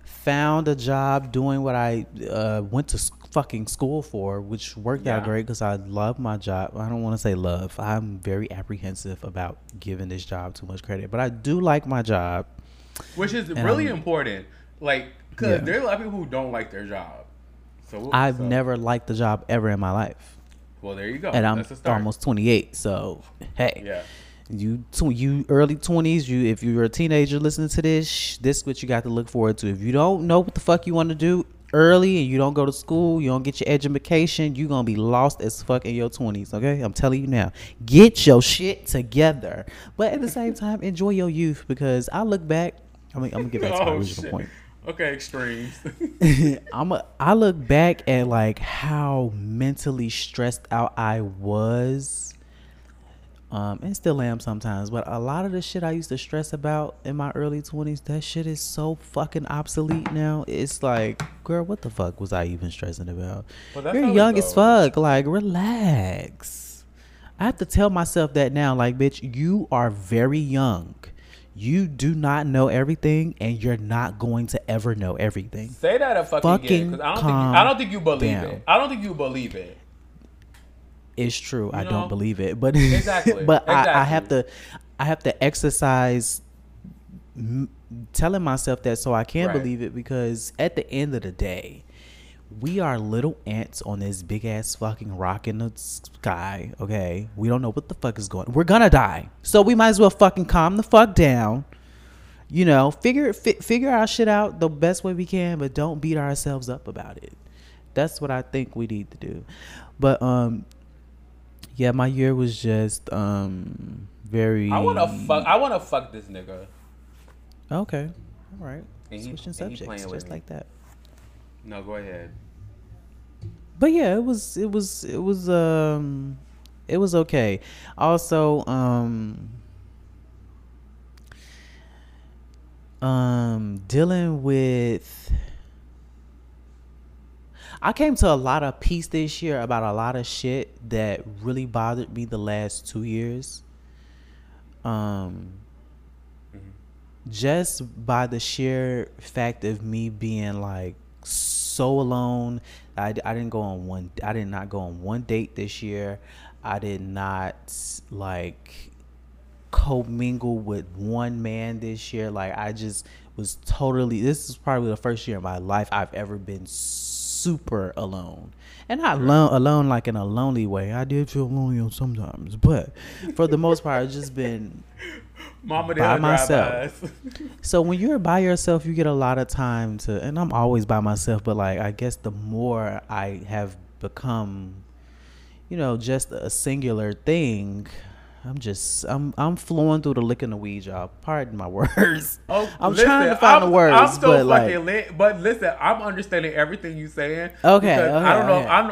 found a job doing what I uh, went to fucking school for, which worked out great because I love my job. I don't want to say love. I'm very apprehensive about giving this job too much credit, but I do like my job. Which is really I'm- important. Like, because Yeah. there are a lot of people who don't like their job. So I've so- never liked the job ever in my life, Well, there you go. and I'm That's a start. almost 28. So hey, Yeah. You tw- you early 20s. You if you're a teenager listening to this, sh- this what you got to look forward to. If you don't know what the fuck you want to do early and you don't go to school, you don't get your education, you're gonna be lost as fuck in your 20s. Okay, I'm telling you now. Get your shit together, but at the same time, enjoy your youth because I look back. I mean, I'm gonna get back to my Oh, original shit. point. Okay, extremes. I'm a, I look back at like how mentally stressed out I was, um, and still am sometimes. But a lot of the shit I used to stress about in my early twenties, that shit is so fucking obsolete now. It's like, girl, what the fuck was I even stressing about? Well, You're young as fuck. Like, relax. I have to tell myself that now. Like, bitch, you are very young. You do not know everything, and you're not going to ever know everything. Say that a fucking, Fucking because I don't think you, I don't think you believe down. it. I don't think you believe it. It's true. I know? don't believe it, but Exactly. but I, I have to, I have to exercise m- telling myself that so I can Right. believe it because at the end of the day, we are little ants on this big ass fucking rock in the sky. Okay, we don't know what the fuck is going. On. We're gonna die, so we might as well fucking calm the fuck down. You know, figure fi- figure our shit out the best way we can, but don't beat ourselves up about it. That's what I think we need to do. But um, yeah, my year was just um very. I want to fuck. I want to fuck this nigga. Okay, all right. And Switching he subjects, just me. like that. No, go ahead. But yeah, it was it was it was um it was okay. Also, um Um, dealing with. I came to a lot of peace this year about a lot of shit that really bothered me the last two years. Um, just by the sheer fact of me being like so alone. I, I didn't go on one. I did not go on one date this year. I did not like commingle with one man this year. Like I just was totally. This is probably the first year in my life I've ever been super alone, and not alone, alone like in a lonely way. I did feel lonely sometimes, but for the most part, I've just been Mama by myself. So when you're by yourself, you get a lot of time to, and I'm always by myself, but like I guess the more I have become, you know, just a singular thing, I'm just I'm I'm flowing through the lick and the weed, y'all. Pardon my words. Oh, I'm trying to find I'm- the words, I'm so but like fucking lit. But listen, I'm understanding everything you saying. Okay, okay, I don't know. okay. I'm,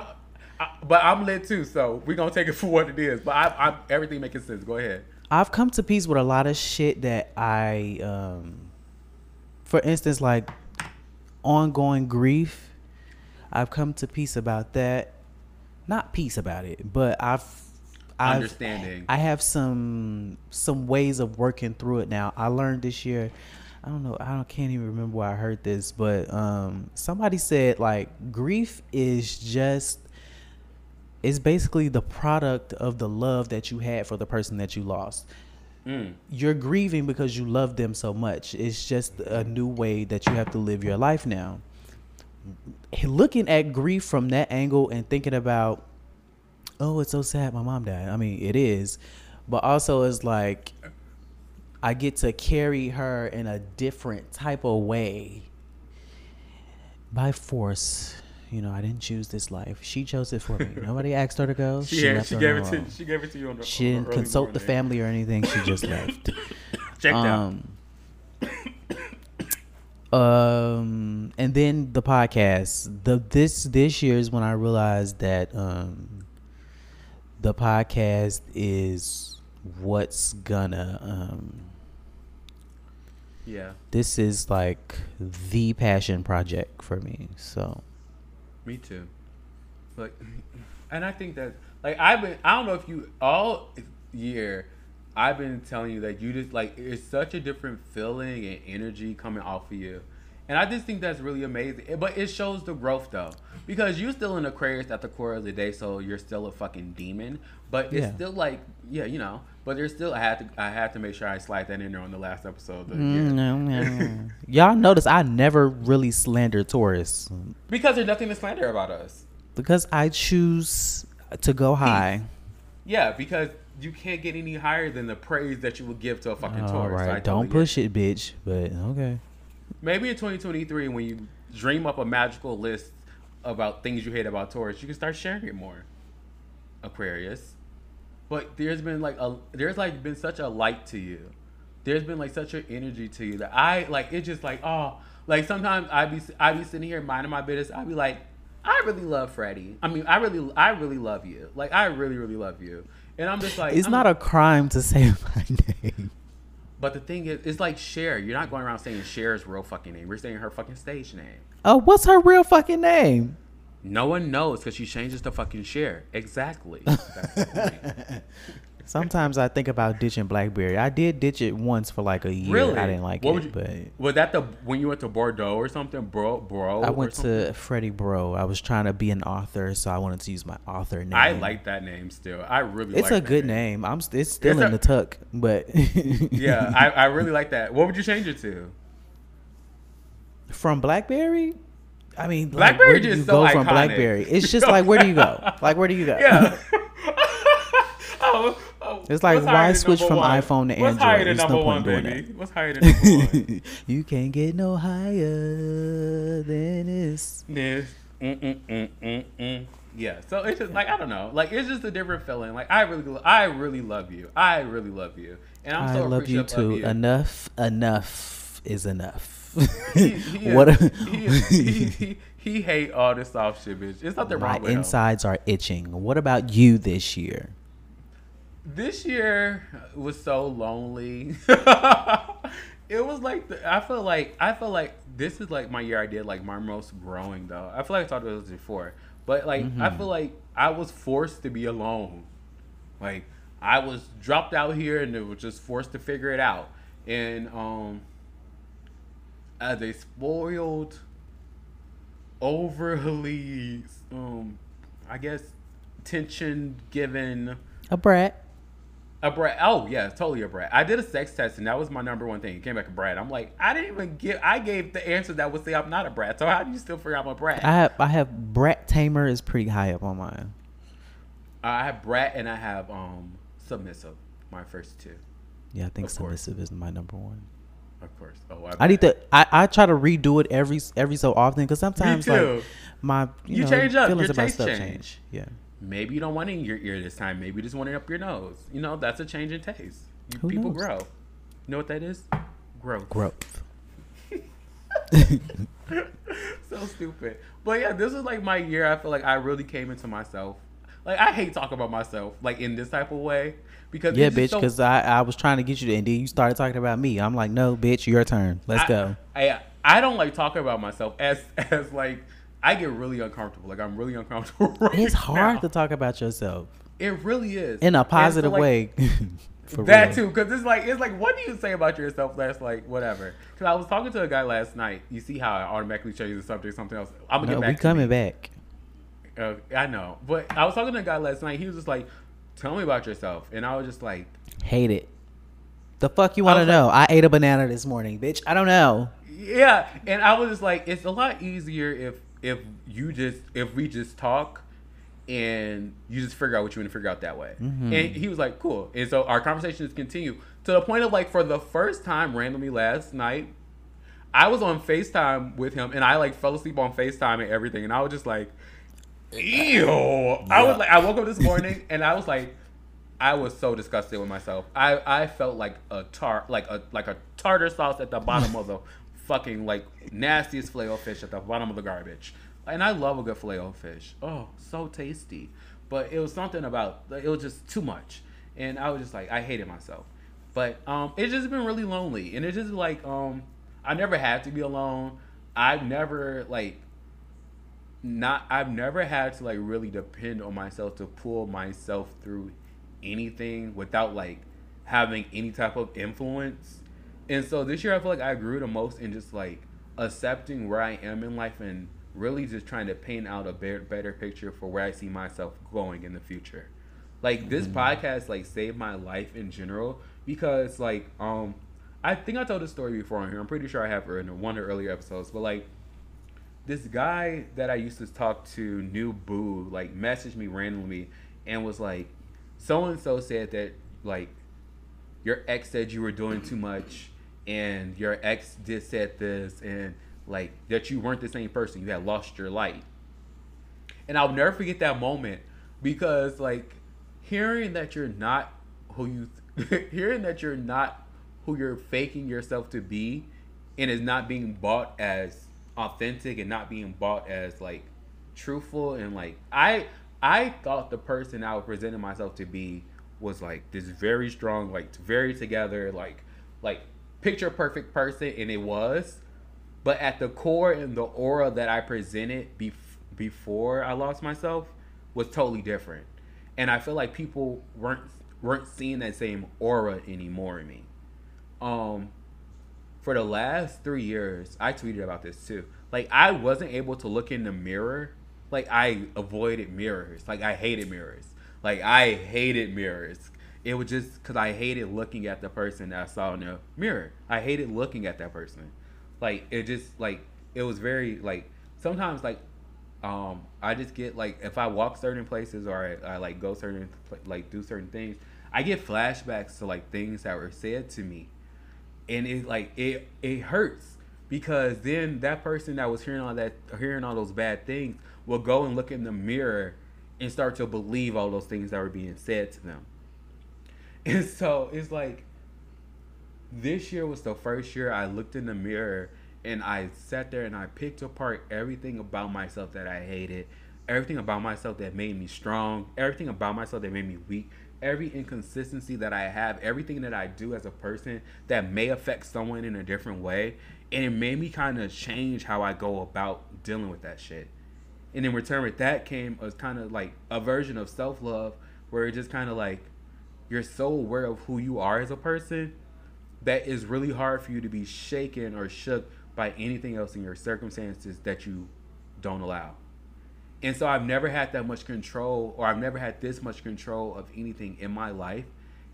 I, but I'm lit too. So we're gonna take it for what it is. But I, I everything making sense. Go ahead. I've come to peace with a lot of shit that I, um, for instance, like ongoing grief. I've come to peace about that. Not peace about it, but I've, I've I have some some ways of working through it now. I learned this year. I don't know. I don't, can't even remember where I heard this, but um, somebody said like grief is just it's basically the product of the love that you had for the person that you lost. Mm. You're grieving because you love them so much. It's just a new way that you have to live your life now. Looking at grief from that angle and thinking about, oh, it's so sad my mom died. I mean, it is, but also it's like I get to carry her in a different type of way by force. You know, I didn't choose this life. She chose it for me. Nobody asked her to go. She, She, left she gave it to she gave it to you on the. She didn't consult the family or anything. She just left. Checked out. Um, um, and then the podcast. The this this year is when I realized that um, the podcast is what's gonna um, Yeah, this is like the passion project for me. So me too. Like, and I think that like I've been. I don't know if you all year. I've been telling you that you just like it's such a different feeling and energy coming off of you. And I just think that's really amazing. But it shows the growth though. Because you're still an Aquarius at the core of the day, so you're still a fucking demon. But it's Yeah. still like yeah, you know. But there's still I had to I had to make sure I slide that in there on the last episode of the year. Mm, no, no, no. y'all notice I never really slander Taurus Because there's nothing to slander about us. because I choose to go high. Yeah, because you can't get any higher than the praise that you would give to a fucking All Taurus. right, I don't push it, bitch. But okay. Maybe in 2023, when you dream up a magical list about things you hate about Taurus, you can start sharing it more. Aquarius, but there's been like a there's like been such a light to you. There's been like such an energy to you that I like. It's just like oh, like sometimes I be I be sitting here minding my business. I be like, I really love Freddie. I mean, I really I really love you. Like I really really love you. And I'm just like It's I'm- not a crime to say my name. But the thing is, it's like Cher. You're not going around saying Cher's real fucking name. We're saying her fucking stage name. Oh, what's her real fucking name? No one knows because she changes to fucking Cher. Exactly. That's the point. Sometimes I think about ditching BlackBerry. I did ditch it once for like a year. Really? I didn't like What it, you- but Was that the when you went to Bordeaux or something, bro? Bro. I went to Freddie Bro. I was trying to be an author, so I wanted to use my author name. I like that name still. I really. It's like a good name. I'm. It's still It's in a- the tuck, but Yeah, I, I really like that. What would you change it to? from BlackBerry. I mean, like, BlackBerry do just you so go from iconic. BlackBerry? It's just like where do you go? Like where do you go? Yeah. oh, It's like, why switch from one? iPhone to What's higher Android? than There's number no one, point doing baby? that. What's higher than number one? you can't get no higher than this. This. Mm, mm, mm. Yeah, so it's just like I don't know, like it's just a different feeling. Like I really, I really love you. I really love you, and I'm i so love you too. you. Enough, enough is enough. He, he, what? he, he, he, he hate all this soft shit, bitch. It's nothing my wrong with him. insides are itching. What about you this year? This year was so lonely. it was like the, I feel like I feel like this is like my year I did like my most growing though. I feel like I talked about this before, but like I Mhm. feel like I was forced to be alone. Like I was dropped out here and it was just forced to figure it out. And um, as a spoiled, overly, um, I guess, tension given. A brat. A brat. Oh yeah, totally a brat. I did a sex test and that was my number one thing. It came back a brat. I'm like, I didn't even give. I gave the answer that would say I'm not a brat. So how do you still figure I'm a brat? I have I have brat tamer is pretty high up on mine. I have brat and I have um submissive. My first two, Yeah, I think Of course. submissive is my number one. of course. Oh, I need to. I, I try to redo it every every so often because sometimes like my you, You know, change up, feelings your about stuff change. change. Yeah. Maybe you don't want it in your ear this time. Maybe you just want it up your nose. You know, that's a change in taste. You, Who people knows? grow. You know what that is? Growth. Growth. so stupid. But yeah, this is like my year. I feel like I really came into myself. Like I hate talking about myself like in this type of way because Yeah, bitch. just so- Because I, I was trying to get you to, and then you started talking about me. I'm like, no, bitch, your turn. Let's I- go. I I don't like talking about myself as as like I get really uncomfortable. Like I'm really uncomfortable. Right It's hard now. to talk about yourself It really is in a And so, positive like, way. That real. too, because it's like it's like what do you say about yourself? That's like whatever. Because I was talking to a guy last night. You see how I automatically change the subject, to something else. I'm gonna No, get we back. to coming me. back. Uh, I know, but I was talking to a guy last night. He was just like, "Tell me about yourself," and I was just like, Hate it. The fuck you want to know? I ate a banana this morning, bitch. I don't know. "Yeah," and I was just like, "It's a lot easier if if you just if we just talk." And you just figure out what you want to figure out that way. Mhm. And he was like, cool. And so our conversations continue to the point of like, for the first time randomly last night, I was on FaceTime with him and I like fell asleep on FaceTime and everything. And I was just like, ew. I was like, I woke up this morning and I was like, I was so disgusted with myself. I, I felt like a tart like a like a tartar sauce at the bottom of the fucking like nastiest filet fish at the bottom of the garbage. And I love a good filet fish. Oh, so tasty. But it was something about it was just too much. And I was just like I hated myself. But um it's just been really lonely. And it's just like um I never had to be alone. I've never like not I've never had to like really depend on myself to pull myself through anything without like having any type of influence. And so this year I feel like I grew the most in just like accepting where I am in life and really just trying to paint out a better, better picture for where I see myself going in the future. Like this podcast like saved my life in general because like um I think I told this story before on here. I'm pretty sure I have in one of the earlier episodes, but like this guy that I used to talk to, new boo, like messaged me randomly and was like, so and so said that like your ex said you were doing too much and your ex did said this and like that you weren't the same person. You had lost your light. And I'll never forget that moment because like hearing that you're not who you hearing that you're not who you're faking yourself to be and is not being bought as authentic and not being bought as like truthful and like I I thought the person I was presenting myself to be was like this very strong, like very together, like like picture perfect person, and it was. But at the core and the aura that I presented bef- before I lost myself was totally different, and I feel like people weren't weren't seeing that same aura anymore in me. Um, for the last three years, I tweeted about this too. Like I wasn't able to look in the mirror. Like I avoided mirrors. Like I hated mirrors. Like I hated mirrors. It was just because I hated looking at the person that I saw in the mirror. I hated looking at that person. Like it just like it was very like sometimes like um I just get like if I walk certain places or I, I like go certain like do certain things, I get flashbacks to like things that were said to me and it like it it hurts because then that person that was hearing all that hearing all those bad things will go and look in the mirror and start to believe all those things that were being said to them and so it's like this year was the first year i looked in the mirror and i sat there and i picked apart everything about myself that i hated everything about myself that made me strong everything about myself that made me weak every inconsistency that I have, everything that I do as a person that may affect someone in a different way, and it made me kind of change how I go about dealing with that shit. And in return with that came a kind of like a version of self love where it just kind of like you're so aware of who you are as a person that it's really hard for you to be shaken or shook by anything else in your circumstances that you don't allow. And so I've never had that much control or I've never had this much control of anything in my life.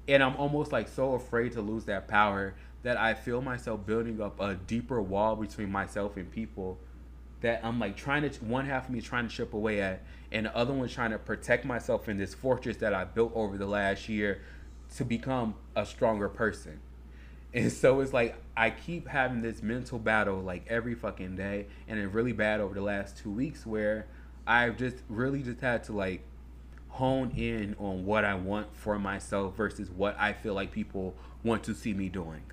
And I'm almost like so afraid to lose that power that I feel myself building up a deeper wall between myself and people that I'm like trying to one half of me trying to chip away at, and the other one's trying to protect myself in this fortress that I built over the last year to become a stronger person. And so it's like I keep having this mental battle like every fucking day, and it really bad over the last two weeks where I've just really just had to like hone in on what I want for myself versus what I feel like people want to see me doing.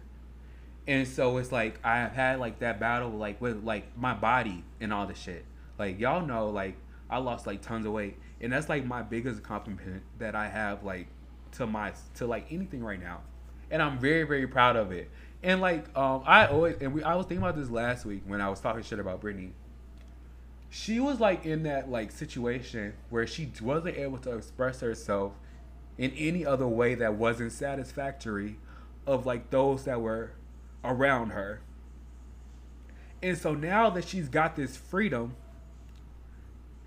And so it's like I have had like that battle like with like my body and all the shit. Like y'all know like I lost like tons of weight and that's like my biggest compliment that I have like to my to like anything right now. And I'm very very proud of it. And like um I always and we I was thinking about this last week when I was talking shit about Brittany. She was like in that like situation where she wasn't able to express herself in any other way that wasn't satisfactory of like those that were around her. And so now that she's got this freedom,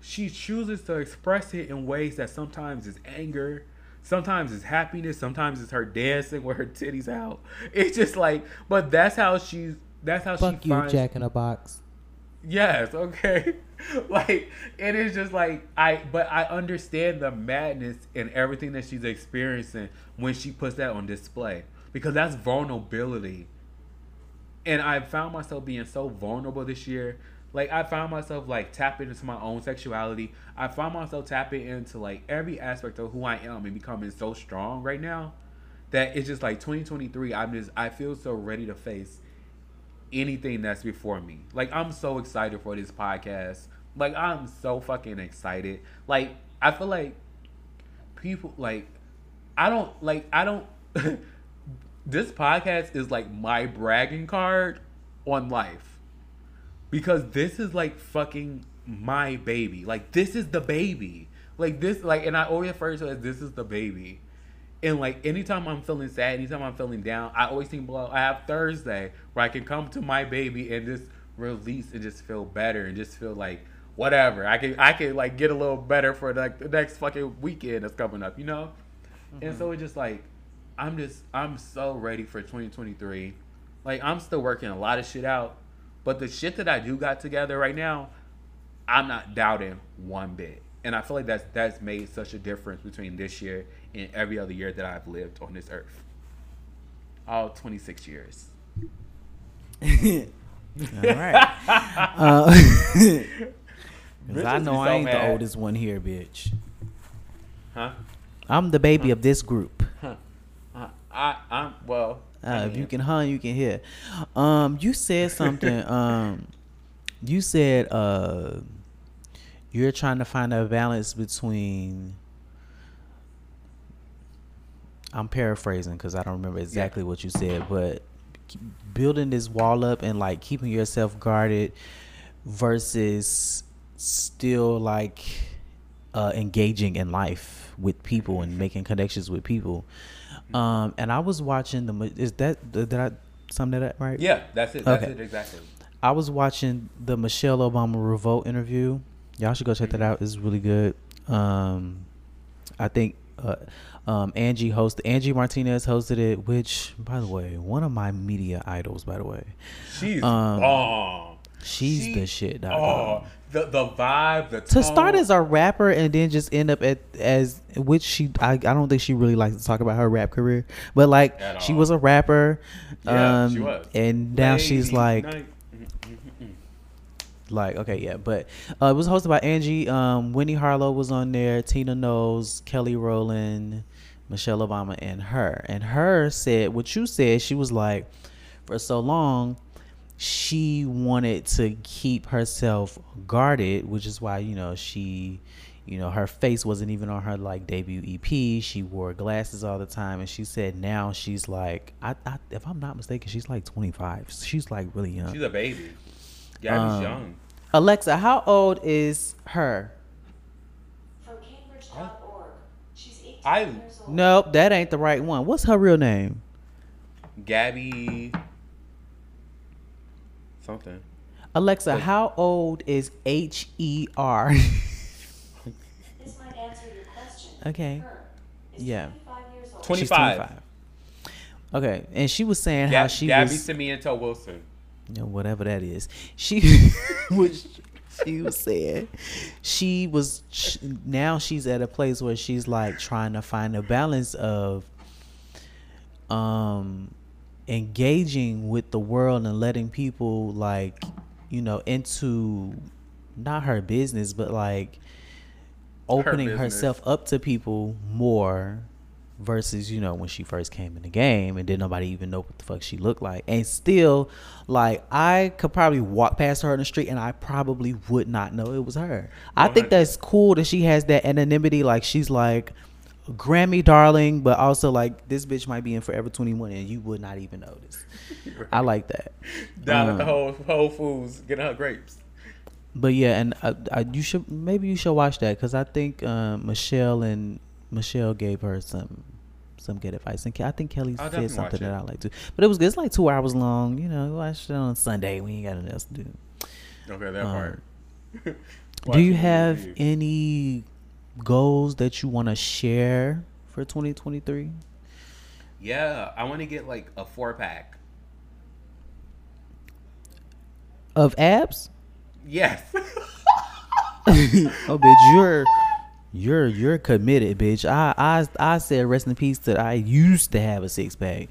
she chooses to express it in ways that sometimes is anger, sometimes is happiness, sometimes it's her dancing with her titties out. It's just like, but that's how she's. That's how Fuck she you, finds. Jack in a Box. Yes, okay. like it is just like I but I understand the madness and everything that she's experiencing when she puts that on display because that's vulnerability. And I found myself being so vulnerable this year. Like I found myself like tapping into my own sexuality. I found myself tapping into like every aspect of who I am and becoming so strong right now that it's just like 2023 I'm just I feel so ready to face anything that's before me. Like I'm so excited for this podcast. Like I'm so fucking excited. Like I feel like people like I don't like I don't this podcast is like my bragging card on life. Because this is like fucking my baby. Like this is the baby. Like this like and I always refer to it as this is the baby. And like anytime I'm feeling sad, anytime I'm feeling down, I always think, well, I have Thursday where I can come to my baby and just release and just feel better and just feel like whatever. I can I can like get a little better for like the next fucking weekend that's coming up, you know? And so mm-hmm. it's just like I'm just I'm so ready for 2023. Like I'm still working a lot of shit out, but the shit that I do got together right now, I'm not doubting one bit. And I feel like that's that's made such a difference between this year and every other year that I've lived on this earth. All 26 years. All right. Uh, 'cause Bitch I know be I so ain't the oldest one here, bitch. Huh? I'm the baby of this group. Huh. Uh, I I'm well. Uh, if you can hunt, you can hear. Um, you said something. um, you said uh, you're trying to find a balance between. I'm paraphrasing because I don't remember exactly what you said, but building this wall up and like keeping yourself guarded versus still like uh, engaging in life with people and making connections with people. Um, and I was watching the. Is that did I sum that up right? Yeah, that's it. That's Okay. it exactly. I was watching the Michelle Obama Revolt interview. Y'all should go check that out. It's really good. Um, I think uh, um, Angie hosted. Angie Martinez hosted it. Which, by the way, one of my media idols. By the way, She's Um, bomb. she's She- the shit. Dog. Oh, the the vibe, the to start as a rapper and then just end up at as which she I, I don't think she really likes to talk about her rap career but like At she all. was a rapper Yeah, um she was. and now she's like night. like okay yeah but uh, it was hosted by Angie um Winnie Harlow was on there Tina Knowles Kelly Rowland Michelle Obama and her and her said what you said she was like for so long she wanted to keep herself guarded which is why you know she you know, her face wasn't even on her like debut EP. She wore glasses all the time, and she said now she's like, I, I if I'm not mistaken, she's like 25. She's like really young. She's a baby. Gabby's Um, young. Alexa, how old is her? From Cambridge.org. She's 18 I- years old. Nope, that ain't the right one. What's her real name? Gabby. Something. Alexa, Like- how old is H E R? This might answer your question. Okay. Her Yeah. 25 years old. 20 She's 25. Okay, and she was saying how Gab- she Gabby was, Sarmiento Wilson. you know, whatever that is. She was, she was saying she was sh- now she's at a place where she's like trying to find a balance of um engaging with the world and letting people like you know into not her business but like opening business. herself up to people more versus you know when she first came in the game and didn't nobody even know what the fuck she looked like. And still like i could probably walk past her on the street and i probably would not know it was her. I think that's cool that she has that anonymity. Like she's like grammy darling but also like this bitch might be in forever 21 and you would not even notice i like that Down at the Um, Whole, Whole Foods getting her grapes. But yeah, and uh, I, you should maybe you should watch that because I think um, Michelle and Michelle gave her some some good advice, and I think Kelly I'll said something that. I like too. But it was. It's like two hours long. You know, watch it on Sunday. We ain't got nothing else to do. Okay, that Um, part. do you have any goals that you want to share for 2023? Yeah, I want to get like a four pack. Of abs? Yes. oh, bitch, you're you're you're committed, bitch. I I I said rest in peace that I used to have a six pack.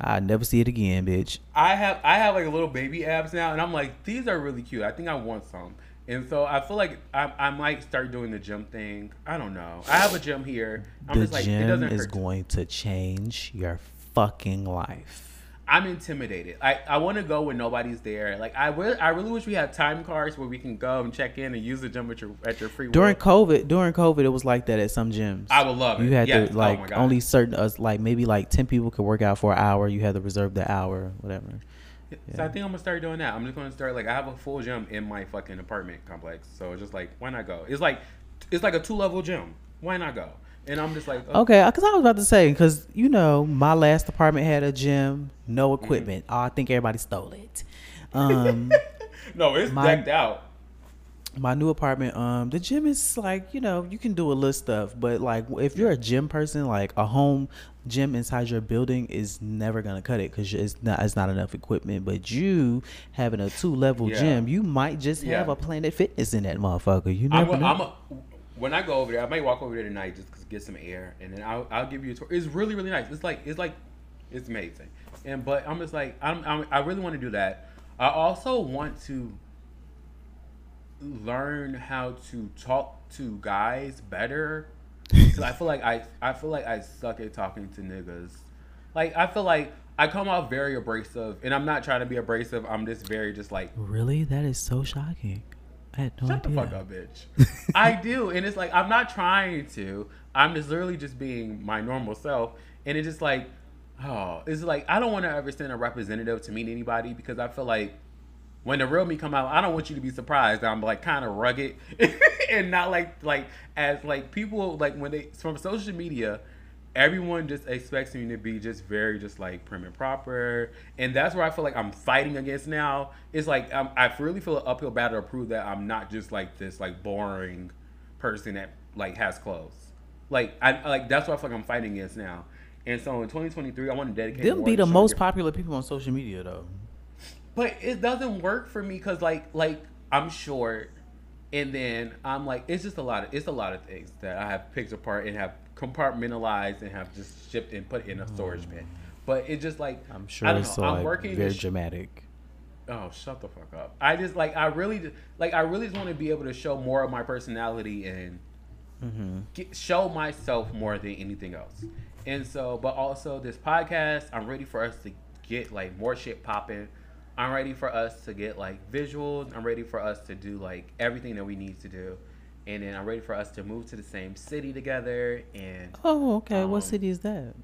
I never see it again, bitch. I have I have like a little baby abs now, and I'm like, these are really cute. I think I want some, and so I feel like I, I might start doing the gym thing. I don't know. I have a gym here. I'm the just like, it gym doesn't is hurt. going to change your fucking life. I'm intimidated. I, I want to go when nobody's there. Like I will, I really wish we had time cards where we can go and check in and use the gym at your at your free. During. COVID, during COVID, it was like that at some gyms. I would love it. You had Yes. to Oh like God. only certain us like maybe like ten people could work out for an hour. You had to reserve the hour, whatever. So I think I'm gonna start doing that. I'm just gonna start like I have a full gym in my fucking apartment complex. So just like why not go? It's like it's like a two level gym. Why not go? And I'm just like oh, Okay, because I was about to say, because you know, my last apartment had a gym, no Mm-hmm. equipment. Oh, I think everybody stole it. Um, no, it's My- decked out. my new apartment, um, the gym is like you know, you can do a little stuff, but like if you're a gym person, like a home gym inside your building is never gonna cut it because it's not it's not enough equipment. But you having a two level Yeah. gym, you might just have a Planet Fitness in that motherfucker. You I'm a, know. I'm a, when I go over there, I might walk over there tonight just to get some air, and then I'll, I'll give you a tour. It's really really nice. It's like it's like it's amazing. And but I'm just like I'm, I'm I really want to do that. I also want to learn how to talk to guys better because I feel like I I feel like I suck at talking to niggas. Like I feel like I come off very abrasive, and I'm not trying to be abrasive. I'm just very just like really, that is so shocking. I had no Shut the idea. fuck up, bitch. I do, and it's like I'm not trying to. I'm just literally just being my normal self, and it's just like, oh, it's like I don't want to ever send a representative to meet anybody because I feel like when the real me come out, I don't want you to be surprised that I'm like kind of rugged and not like like as like people like when they from social media. Everyone just expects me to be just very just like prim and proper, and that's where I feel like I'm fighting against now. It's like I'm, I really feel an uphill battle to prove that I'm not just like this like boring person that like has clothes. Like I like that's what I feel like I'm fighting against now. And so in 2023, I want to dedicate. Them be the most popular people on social media though. But it doesn't work for me because like like I'm short, and then I'm like it's just a lot of it's a lot of things that I have picked apart and have compartmentalized and have just shipped and put in a storage bin. But it just like I'm sure I don't know. so I'm like working very sh- dramatic. Oh, shut the fuck up. I just like I really just- like I really just want to be able to show more of my personality and Mm-hmm. get, show myself more than anything else. And so, but also this podcast, I'm ready for us to get like more shit popping. I'm ready for us to get like visuals. I'm ready for us to do like everything that we need to do. and then I'm ready for us to move to the same city together. And Oh, okay. what Um, city is that?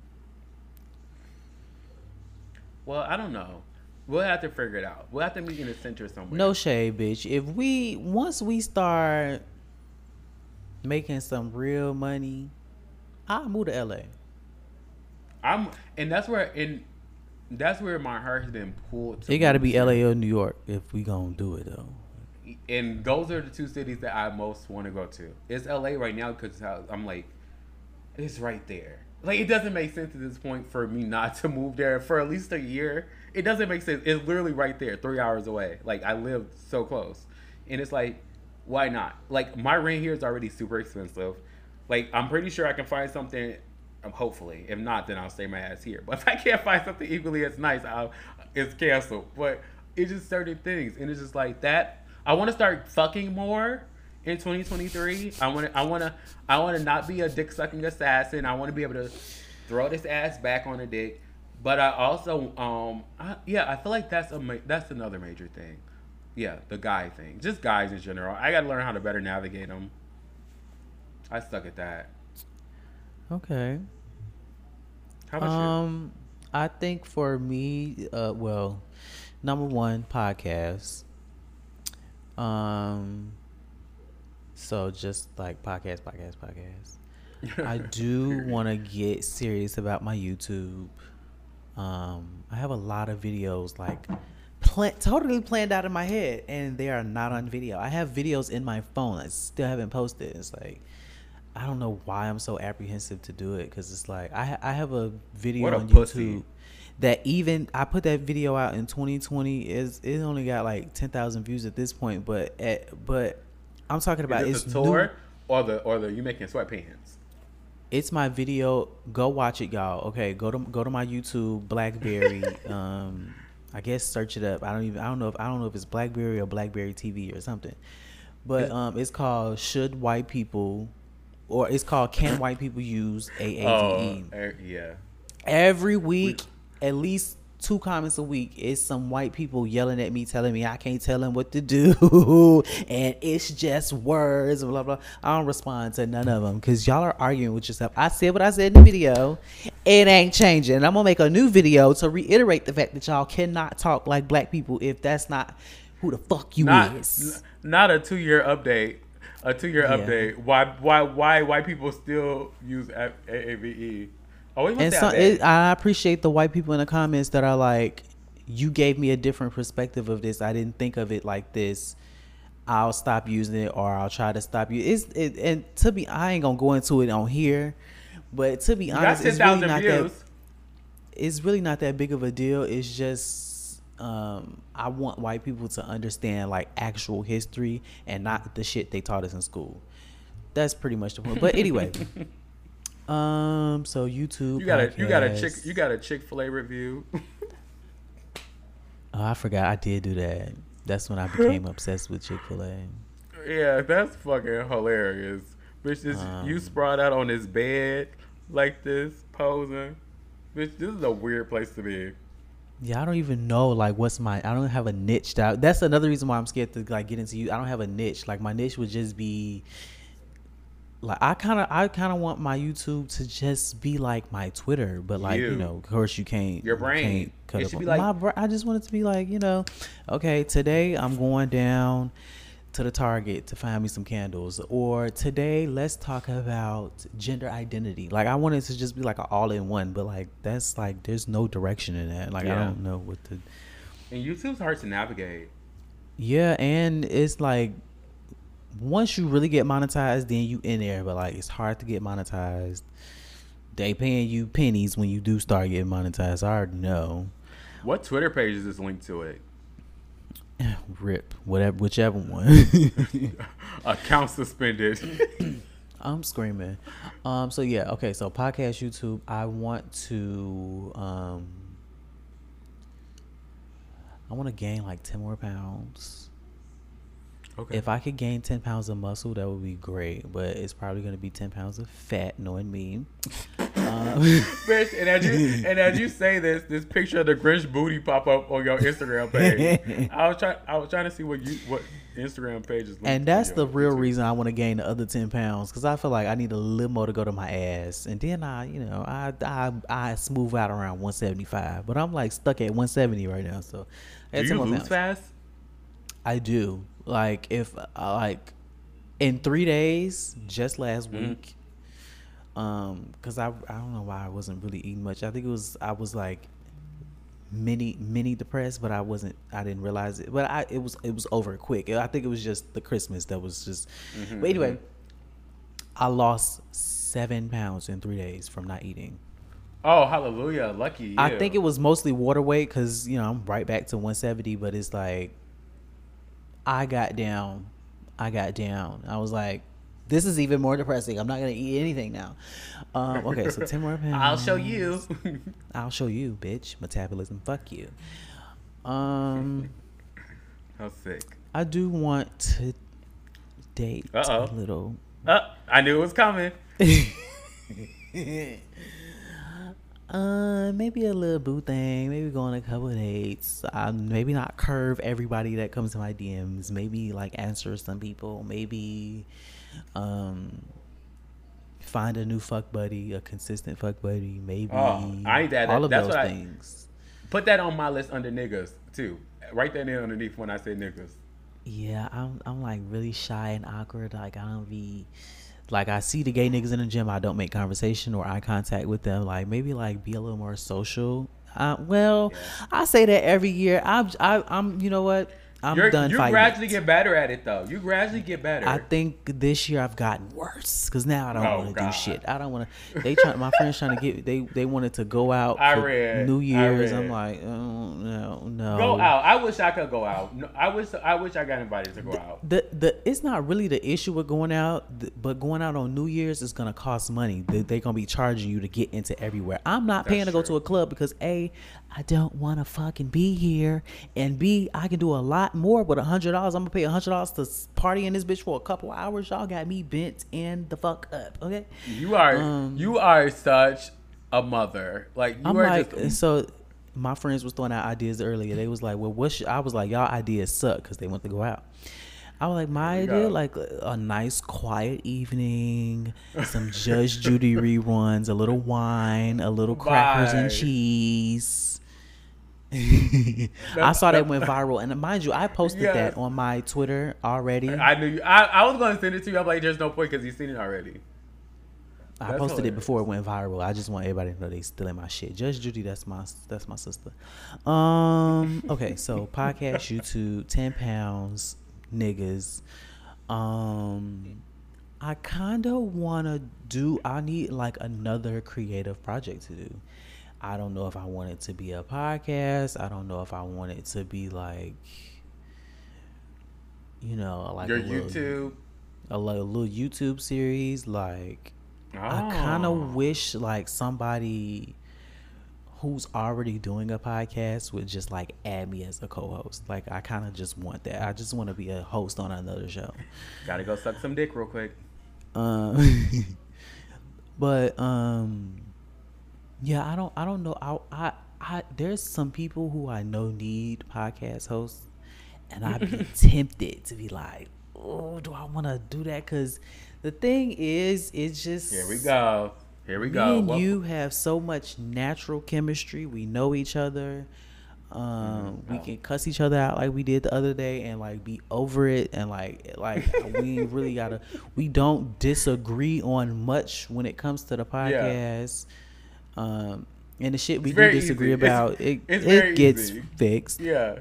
well, I don't know. We'll have to figure it out. We'll have to meet in the center somewhere. No shade, bitch. If we once we start making some real money, I'll move to LA. I'm, and that's where in that's where my heart has been pulled. To It got to be LA or New York if we gonna do it though. and those are the two cities that I most want to go to. It's LA right now because I'm like, it's right there. Like it doesn't make sense at this point for me not to move there for at least a year. It doesn't make sense. It's literally right there, three hours away. Like I live so close, and it's like, why not? Like my rent here is already super expensive. Like I'm pretty sure I can find something. Um, hopefully, if not, then I'll stay my ass here. But if I can't find something equally as nice, I'll it's canceled. But it's just certain things, and it's just like that. I want to start fucking more in 2023. I want to. I want to. I want to not be a dick sucking assassin. I want to be able to throw this ass back on a dick. But I also, um, I, yeah, I feel like that's a ma- that's another major thing. Yeah, the guy thing, just guys in general. I got to learn how to better navigate them. I suck at that. Okay. How about you? Um, I think for me, uh, well, number one, podcast. Um, so just like podcast, podcast, podcast. I do want to get serious about my YouTube. Um, I have a lot of videos like plan- totally planned out in my head, and they are not on video. I have videos in my phone I still haven't posted. It's like I don't know why I'm so apprehensive to do it because it's like I I have a video a on pussy. YouTube that even I put that video out in 2020 is it only got like 10,000 views at this point, but at, but I'm talking about Is it's the tour new- or the or the you making sweatpants? it's my video. Go watch it, y'all. Okay, go to go to my YouTube, BlackBerry. um, I guess search it up. I don't even. I don't know if I don't know if it's BlackBerry or BlackBerry TV or something. But um, it's called "Should White People," or it's called "Can White People Use AAVE?" Oh, er, yeah. Every week, at least two comments a week is some white people yelling at me, telling me I can't tell them what to do, and it's just words, blah blah. I don't respond to none of them because y'all are arguing with yourself. I said what I said in the video. It ain't changing. And I'm gonna make a new video to reiterate the fact that y'all cannot talk like black people if that's not who the fuck you Not is. n- not a two year update. A two year Yeah. update. Why why why white people still use A- AAVE? Oh, and so I it, I appreciate the white people in the comments that are like, "You gave me a different perspective of this. I didn't think of it like this. I'll stop using it, or I'll try to stop you." It's it, and to be, I ain't gonna go into it on here, but to be honest, it's really not views. that. It's really not that big of a deal. It's just um, I want white people to understand like actual history and not the shit they taught us in school. That's pretty much the point. But anyway. Um. So YouTube. You got a you got a chick you got a Chick Fil A review. Oh, I forgot. I did do that. That's when I became obsessed with Chick Fil A. yeah, that's fucking hilarious. Bitch, this you Um, sprawled out on this bed like this, posing. Bitch, this is a weird place to be. Yeah, I don't even know like what's my. I don't have a niche. That, that's another reason why I'm scared to like get into you. I don't have a niche. Like my niche would just be. Like I kind of, I kind of want my YouTube to just be like my Twitter, but like you, You. know, of course you can't. Your brain. can't cut It up be like- my. I just want it to be like you know, okay, today I'm going down to the Target to find me some candles, or today let's talk about gender identity. Like I want it to just be like an all in one, but like that's like there's no direction in that. Like I don't know what the. And YouTube's hard to navigate. Yeah, and it's like once you really get monetized, then you in there. But like it's hard to get monetized. They paying you pennies when you do start getting monetized. I already know. What Twitter page is this linked to it? Rip, whatever, whichever one. Account suspended. I'm screaming. Um. So yeah. Okay. So podcast, YouTube. I want to. Um. I want to gain like ten more pounds. Okay. If I could gain ten pounds of muscle, that would be great. But it's probably gonna be ten pounds of fat, knowing me. Um, Bitch, and as you and as you say this, this picture of the Grinch booty pop up on your Instagram page. I was trying. I was trying to see what you what Instagram page is. and that's the real YouTube. reason I want to gain the other ten pounds because I feel like I need a little more to go to my ass, and then I, you know, I I I smooth out around one seventy five, but I'm like stuck at one seventy right now. So Do you lose pounds. fast? I do. Like if uh, like in three days, just last Mm-hmm. week, um, because I I don't know why I wasn't really eating much. I think it was I was like mini mini depressed, but I wasn't. I didn't realize it. But I it was it was over quick. I think it was just the Christmas that was just. Mm-hmm, But anyway, I lost seven pounds in three days from not eating. Oh, hallelujah! Lucky you. I think it was mostly water weight because you know I'm right back to 170, but it's like I got down, I got down. I was like, this is even more depressing. I'm not gonna eat anything now. Um, okay, so 10 more pounds. I'll show you. I'll show you, bitch. Metabolism. Fuck you. Um, How sick. I do want to date Uh-oh. a little. Uh, I knew it was coming. Uh, maybe a little boo thing. Maybe go on a couple of dates. Um, maybe not curve everybody that comes to my DMs. Maybe like answer some people. Maybe, um, find a new fuck buddy, a consistent fuck buddy. Maybe Oh, I need that. all of That's those what I- things. Put that on my list under niggas too. Right there near underneath when I say niggas. Yeah, I'm I'm like really shy and awkward. Like I don't be like I see the gay niggas in the gym. I don't make conversation or eye contact with them. Like maybe like be a little more social. Uh, well, I say that every year. I'm I, I'm you know what I'm You're, done you gradually it. get better at it though. You gradually get better. I think this year I've gotten worse because now I don't Oh, want to do shit. I don't want to. They try. my friends trying to get. They they wanted to go out I read, New Year's. read. I'm like, oh, no, no. go out. I wish I could go out. No, I wish I wish I got invited to go out. the the it's not really the issue with going out, but going out on New Year's is gonna cost money. They, they're gonna be charging you to get into everywhere. I'm not paying That's to go to a club because a, I don't want to fucking be here, and b, I can do a lot more with a hundred dollars. I'm gonna pay a hundred dollars to party in this bitch for a couple hours. Y'all got me bent in the fuck up. Okay, You are Um, you are such a mother. Like you I'm are like just so. My friends was throwing out ideas earlier. They was like, "Well, what?" Should, I was like, "Y'all ideas suck" because they want to go out. I was like, "My idea, like a, a nice, quiet evening, some Judge Judy reruns, a little wine, a little crackers and cheese." I saw that went viral, and mind you, I posted Yeah. that on my Twitter already. I, I knew you. I, I was gonna send it to you. I'm like, there's no point because you've seen it already. That's posted it before it went viral. I just want everybody to know they stealing my shit. Judge Judy, that's my that's my sister. Um. Okay, so podcast, YouTube, ten pounds, niggas. Um. I kind of want to do. I need like another creative project to do. I don't know if I want it to be a podcast. I don't know if I want it to be like, you know, like Your a little, YouTube. a little, little YouTube series. Like, I kind Oh. of wish like somebody who's already doing a podcast would just like add me as a co-host. Like, I kind of just want that. I just want to be a host on another show. Gotta go suck some dick real quick. Um, but um, yeah, I don't, I don't know. I, I, I, there's some people who I know need podcast hosts, and I'd be tempted to be like, oh, do I want to do that? Because the thing is, it's just Here we go. Here we Me go. and you have so much natural chemistry. We know each other. Um, we Oh. can cuss each other out like we did the other day, and like be over it, and like like we really gotta. We don't disagree on much when it comes to the podcast. Um, and the shit we do disagree easy. It's- about, it it's it gets easy. fixed, Yeah.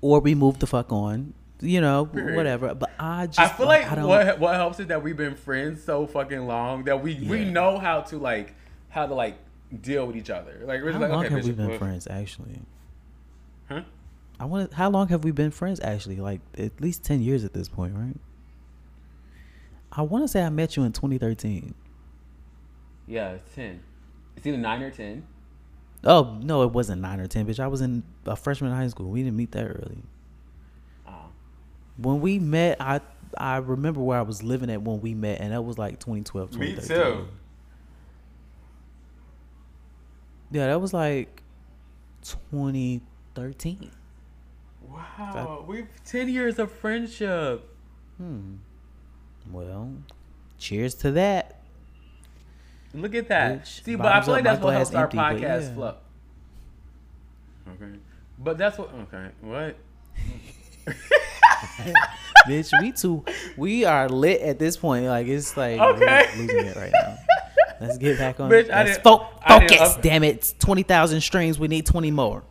or we move the fuck on. You know, Period. whatever. But I just I feel like I what what helps is that we've been friends so fucking long that we we know how to like how to like deal with each other. Like we're how like long okay, have we been well- friends? Actually, Huh? I want. to How long have we been friends? Actually, like at least ten years at this point, right? I want to say I met you in 2013. Yeah, ten. It's either nine or ten. Oh no, it wasn't nine or ten, bitch. I was in a freshman in high school. We didn't meet that early. Oh. when we met, I I remember where I was living at when we met, and that was like 2012, Me too. Yeah, that was like 2013. Wow, we've ten years of friendship. Hmm. Well, cheers to that. Look at that. Bitch, See, but I feel like my that's what helps our empty, podcast yeah. flow. Okay, but that's what. Okay, what? Bitch, we too we are lit at this point. Like it's like Okay. we're losing it right now. Let's get back on. Bitch, I let's didn't- fo- I didn't focus. damn it, twenty thousand streams. We need twenty more.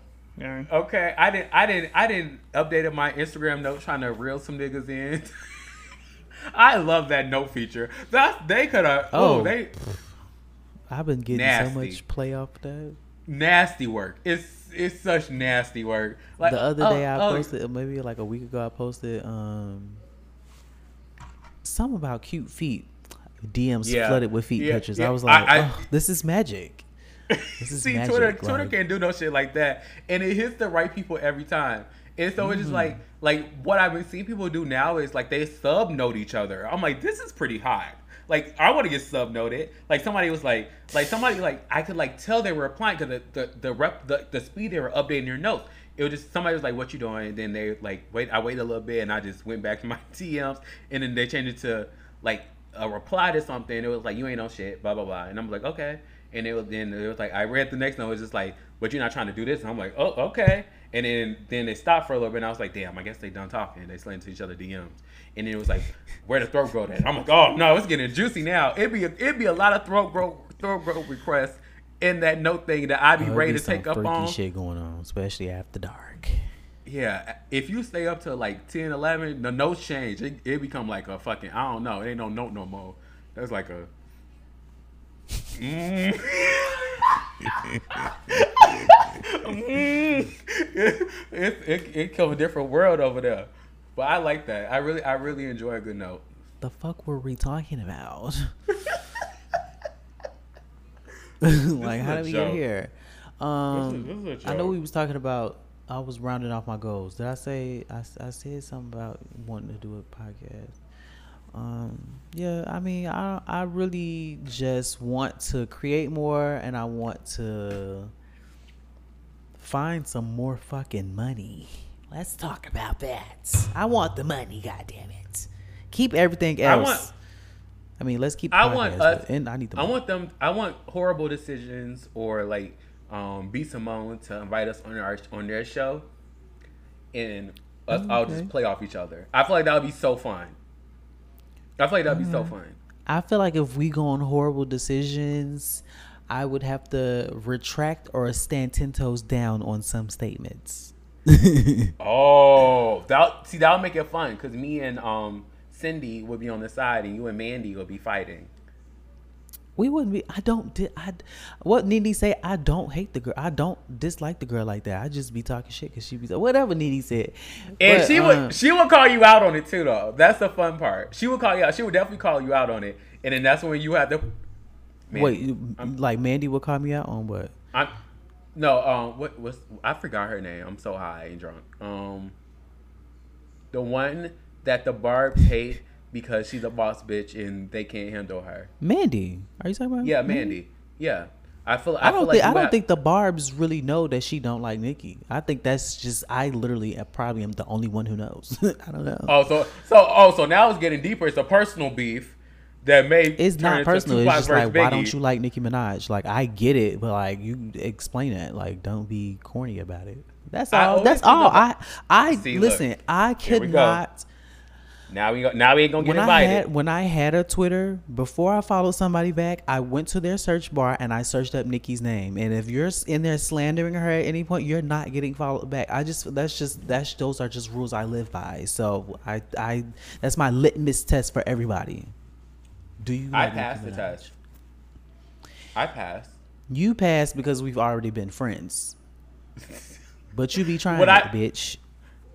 Okay, I didn't. I didn't. I didn't updated my Instagram note trying to reel some niggas in. I love that note feature. That they could have. Oh, Oh. they I've been getting Nasty. so much play off that. nasty work. It's it's such nasty work. Like the other oh, day I oh, posted, maybe like a week ago, I posted um something about cute feet. DMs Yeah. flooded with feet Yeah, pictures. yeah. I was like, I- I- "Ugh, this is magic. This is See, magic. Twitter, Twitter can't do no shit like that, and it hits the right people every time. And so Mm-hmm. it's just like, like what I've been seeing people do now is like they sub note each other. I'm like, this is pretty hot. Like I want to get sub noted. Like somebody was like, like somebody like I could like tell they were applying because the the the rep the, the speed they were updating their notes. It was just somebody was like, "What you doing?" And then they like wait. I waited a little bit and I just went back to my DMs, and then they changed it to like a reply to something. It was like, "You ain't no shit," blah blah blah. And I'm like, okay. And it was then it was like I read the next note. It was just like, "But you're not trying to do this." And I'm like, "Oh, okay." And then then they stopped for a little bit. and I was like, "Damn, I guess they done talking." They slid into each other DMs. And then it was like, "Where the throat growth at?" I'm like, "Oh no, it's getting juicy now." It'd be a, it'd be a lot of throat growth throat growth requests in that note thing that I'd be Oh, ready be to take up on. shit going on, especially after dark. Yeah, if you stay up to like 10, 11, the notes change. It, it become like a fucking I don't know. It ain't no note no more. That's like a. Mm. Mm. it, it, it, come a different world over there, but I like that. I really I really enjoy a good note. The fuck were we talking about? like, how did we joke. get here? Um, This is- this is I know we was talking about. I was rounding off my goals. Did I say I, I said something about wanting to do a podcast? Um, yeah, I mean, I I really just want to create more, and I want to find some more fucking money. Let's talk about that. I want the money. God damn it! Keep everything else. I want- I mean, let's keep. I podcast, want us. and I need the. I want them. I want horrible decisions or like um, B Simone to invite us on our on their show, and us all just play off each other. I feel like that would be so fun. I feel like that would be so Mm. fun. I feel like if we go on horrible decisions, I would have to retract or stand ten toes down on some statements. Oh, that see that'll make it fun because me and um Cindy would be on the side and you and Mandy would be fighting. We wouldn't be. I don't. Di- I what Nene say? I don't hate the girl. I don't dislike the girl like that. I just be talking shit because she be whatever Nene said. And But, she would she would call you out on it too though. That's the fun part. She would call you out. She would definitely call you out on it. And then that's when you have to Man, wait. you- like Mandy would call me out on what? I'm no, um, what was I forgot her name. I'm so high and drunk. Um, the one that the Barbs hate because she's a boss bitch and they can't handle her. Mandy. Are you talking about? Yeah, Mandy. Yeah, I feel. I, I don't feel think like I don't have- think the Barb's really know that she don't like Nicki. I think that's just I literally probably am the only one who knows. I don't know. Oh, so so oh, so now it's getting deeper. It's a personal beef that may it's not personal. It's just like why don't you like Nicki Minaj? Like I get it, but like you explain it. Like don't be corny about it. That's all. That's all. I I See, look. listen. I Here we could go. Now we go, now we ain't gonna get When I invited. had when I had a Twitter before I followed somebody back, I went to their search bar and I searched up Nicki's name. And if you're in there slandering her at any point, you're not getting followed back. I just that's just that's those are just rules I live by. So I I that's my litmus test for everybody. Do you? I like passed the test. I passed. You passed because we've already been friends. But you be trying, What it, I- bitch.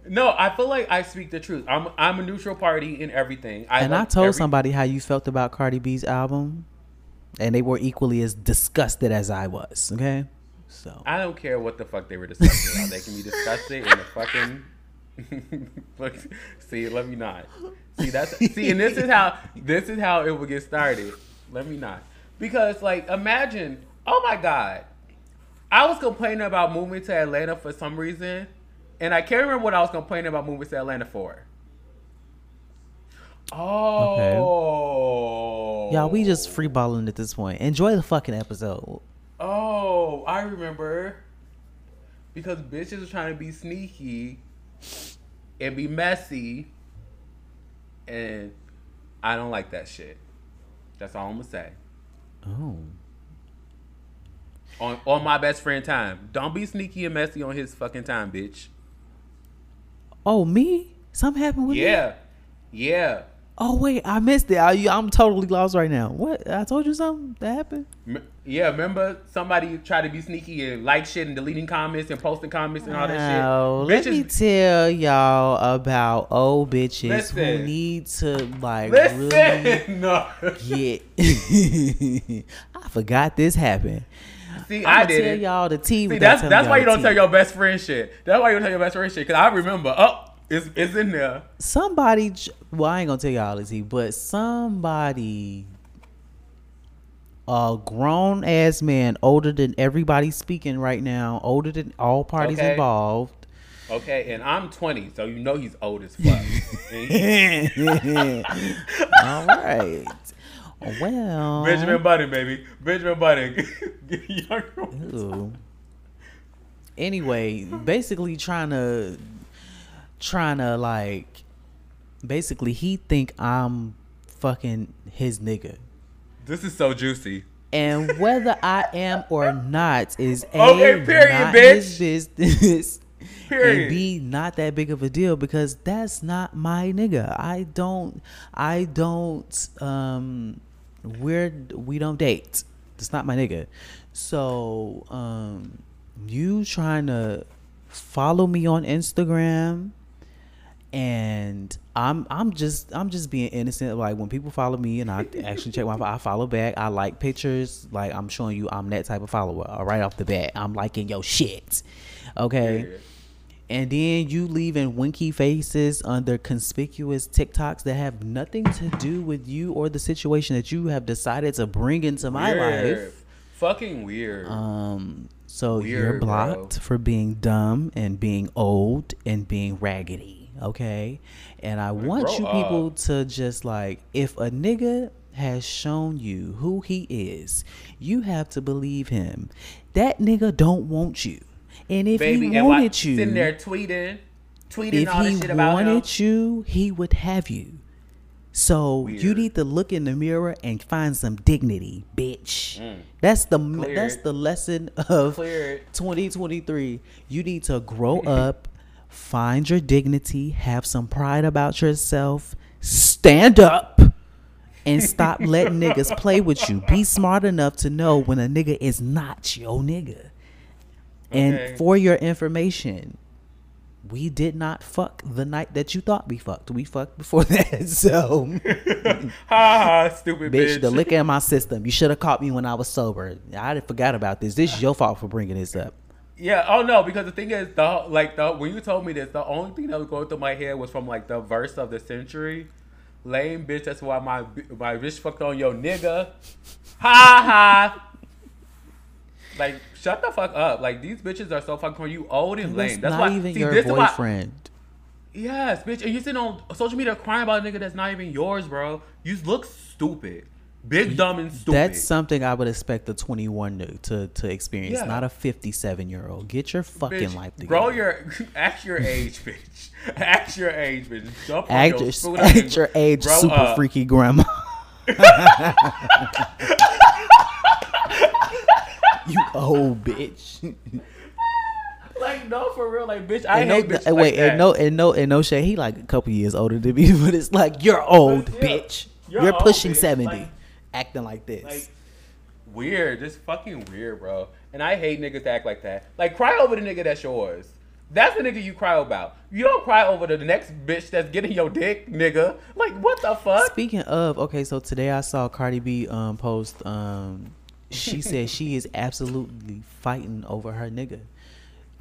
No, I feel like I speak the truth. I'm I'm a neutral party in everything. I and I told every- somebody how you felt about Cardi B's album, and they were equally as disgusted as I was. Okay, so I don't care what the fuck they were discussing about. They can be disgusted in the fucking Look, see, let me not. See that's see, and this is how this is how it would get started. Let me not, because like imagine, oh my god, I was complaining about moving to Atlanta for some reason, and I can't remember what I was complaining about moving to Atlanta for. Oh, Y'all, we just free balling at this point. Enjoy the fucking episode. Oh, I remember. Because bitches are trying to be sneaky and be messy. And I don't like that shit. That's all I'm gonna say. Oh. On on my best friend time. Don't be sneaky and messy on his fucking time, bitch. Oh, me? Something happened with me? Yeah. Yeah. Oh wait, I missed it. I, I'm totally lost right now. What? I told you something that happened. Yeah, remember somebody tried to be sneaky and like shit and deleting comments and posting comments and all that shit. let me tell y'all about old bitches who need to like Listen, really no. get. I forgot this happened. See, I'm I did tell it. y'all the tea. See, that's that's why you don't tea. tell your best friend shit. That's why you don't tell your best friend shit. Cause I remember, oh, it's it's in there. somebody. Well, I ain't gonna tell y'all the tea, but somebody, a grown ass man, older than everybody speaking right now, older than all parties Okay. involved. Okay, and I'm 20, so you know he's old as fuck. All right. Well, Benjamin Button, baby, Benjamin Button. Younger-. Anyway, basically trying to trying to like basically he think I'm fucking his nigga. This is so juicy. And whether I am or not is a Okay, period, not bitch. his business. Period. And B not that big of a deal because that's not my nigga. I don't I don't um we're we don't date. It's not my nigga. So um you trying to follow me on Instagram and I'm I'm just I'm just being innocent. Like when people follow me and I actually check my I follow back. I like pictures. Like I'm showing you I'm that type of follower. Right off the bat, I'm liking your shit. Okay. Period. And then you leaving winky faces under conspicuous TikToks that have nothing to do with you or the situation that you have decided to bring into my Weird. life. Fucking weird. Um, so you're Weird, bro. blocked for being dumb and being old and being raggedy. Okay, and I want grow you people up. to just like, if a nigga has shown you who he is, you have to believe him. That nigga don't want you, and if baby, he and wanted you, sitting there tweeting, tweeting if all he this shit about him. wanted you, he would have you. So you need to look in the mirror and find some dignity, bitch. That's the Mm. Clear that's the lesson of Clear it. 2023. You need to grow up, find your dignity, have some pride about yourself, stand up, and stop letting niggas play with you. Be smart enough to know when a nigga is not your nigga. And Okay. for your information, we did not fuck the night that you thought we fucked. We fucked before that. So, ha ha, stupid bitch, bitch. the liquor in my system. You should have caught me when I was sober. I forgot about this. This is your fault for bringing this up. Yeah. Oh no, because the thing is, the like the when you told me this, the only thing that was going through my head was from like the verse of the century. Lame bitch. That's why my my bitch fucked on your nigga. Ha ha. Like shut the fuck up. Like these bitches are so fucking corny. you old and lame. That's not why. even see, your this is why- boyfriend. Yes, bitch. And you sitting on social media crying about a nigga that's not even yours, bro. You look stupid. Big, dumb, and stupid. That's something I would expect a 21 to to, to experience, Yeah. not a 57 year old. Get your fucking Bitch, life together. Bro, your act your age, bitch. Act your age, bitch. Jump act your your, act and your age, grow super up. freaky grandma. you old bitch. Like no, for real, like bitch. I And hate no, bitches and like wait, that. and no, and no, and no shade. He like a couple years older than me, but it's like you're old, still, bitch. you're You're, old, pushing bitch. 70, Like- acting like this. like weird, just fucking weird, bro. And I hate niggas that act like that. Like cry over the nigga that's yours. That's the nigga you cry about. You don't cry over the next bitch that's getting your dick, nigga. Like what the fuck? Speaking of, okay, so today I saw Cardi B um post um she said she is absolutely fighting over her nigga.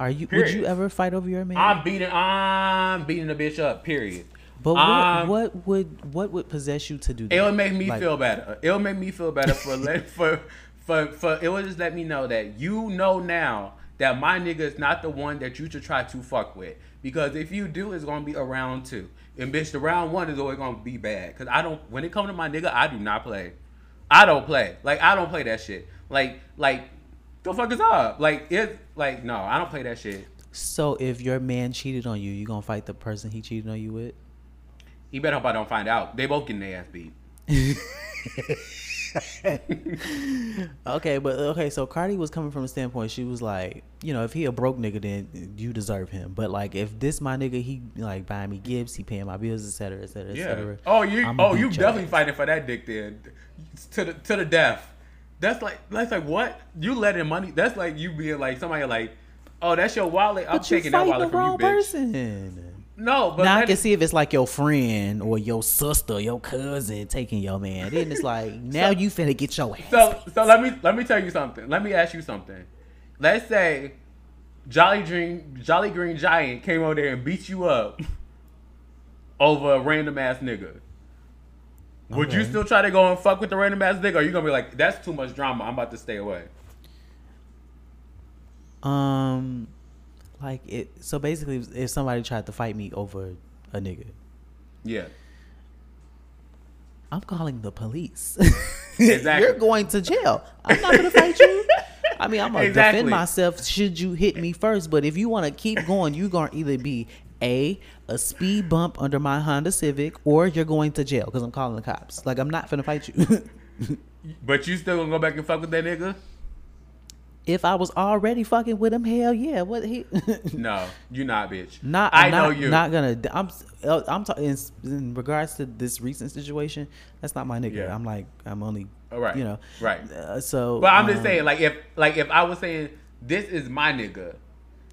Are you? Would you ever fight over your man? I'm beating. I'm beating the bitch up. Period. but what, um, what would what would possess you to do that? It would make me Like, feel better. It would make me feel better for let for for for. It would just let me know that you know now that my nigga is not the one that you should try to fuck with. Because if you do, it's gonna be a round two. And bitch, the round one is always gonna be bad. Cause I don't. When it comes to my nigga, I do not play. I don't play. Like I don't play that shit. Like like. The fuck is up? Like it. Like no, I don't play that shit. So if your man cheated on you, you gonna fight the person he cheated on you with? You better hope I don't find out. They both getting their ass beat. Okay, but okay, so Cardi was coming from a standpoint. She was like, you know, if he a broke nigga, then you deserve him. But like, if this my nigga, he like buying me gifts, he paying my bills, etc., etc., etc. Yeah. Oh, you. Oh, you definitely ass. fighting for that dick then, to the to the death. That's like that's like what you letting money. That's like you being like somebody like, oh, that's your wallet. I'm But taking that wallet the from you, bitch. person. No, but now I can see if it's like your friend or your sister, your cousin taking your man. Then it's like now you finna get your ass. So so let me let me tell you something. Let me ask you something. Let's say Jolly Green Jolly Green Giant came over there and beat you up over a random ass nigga. Would you still try to go and fuck with the random ass nigga? Or you gonna be like, that's too much drama. I'm about to stay away. Um, like it. So basically, if somebody tried to fight me over a nigga, Yeah. I'm calling the police. Exactly. You're going to jail. I'm not gonna fight you. I mean, I'm gonna Exactly. defend myself should you hit me first. But if you want to keep going, you're gonna either be a a speed bump under my Honda Civic, or you're going to jail because I'm calling the cops. Like I'm not gonna fight you. But you still gonna go back and fuck with that nigga? If I was already fucking with him, hell yeah. What he? No, you not, bitch. Not, I I'm know not, you. Not gonna. I'm. I'm talking in, in regards to this recent situation. That's not my nigga. Yeah. I'm like. I'm only. All right. You know. right. Uh, so. but I'm just um, saying, like if like if I was saying this is my nigga,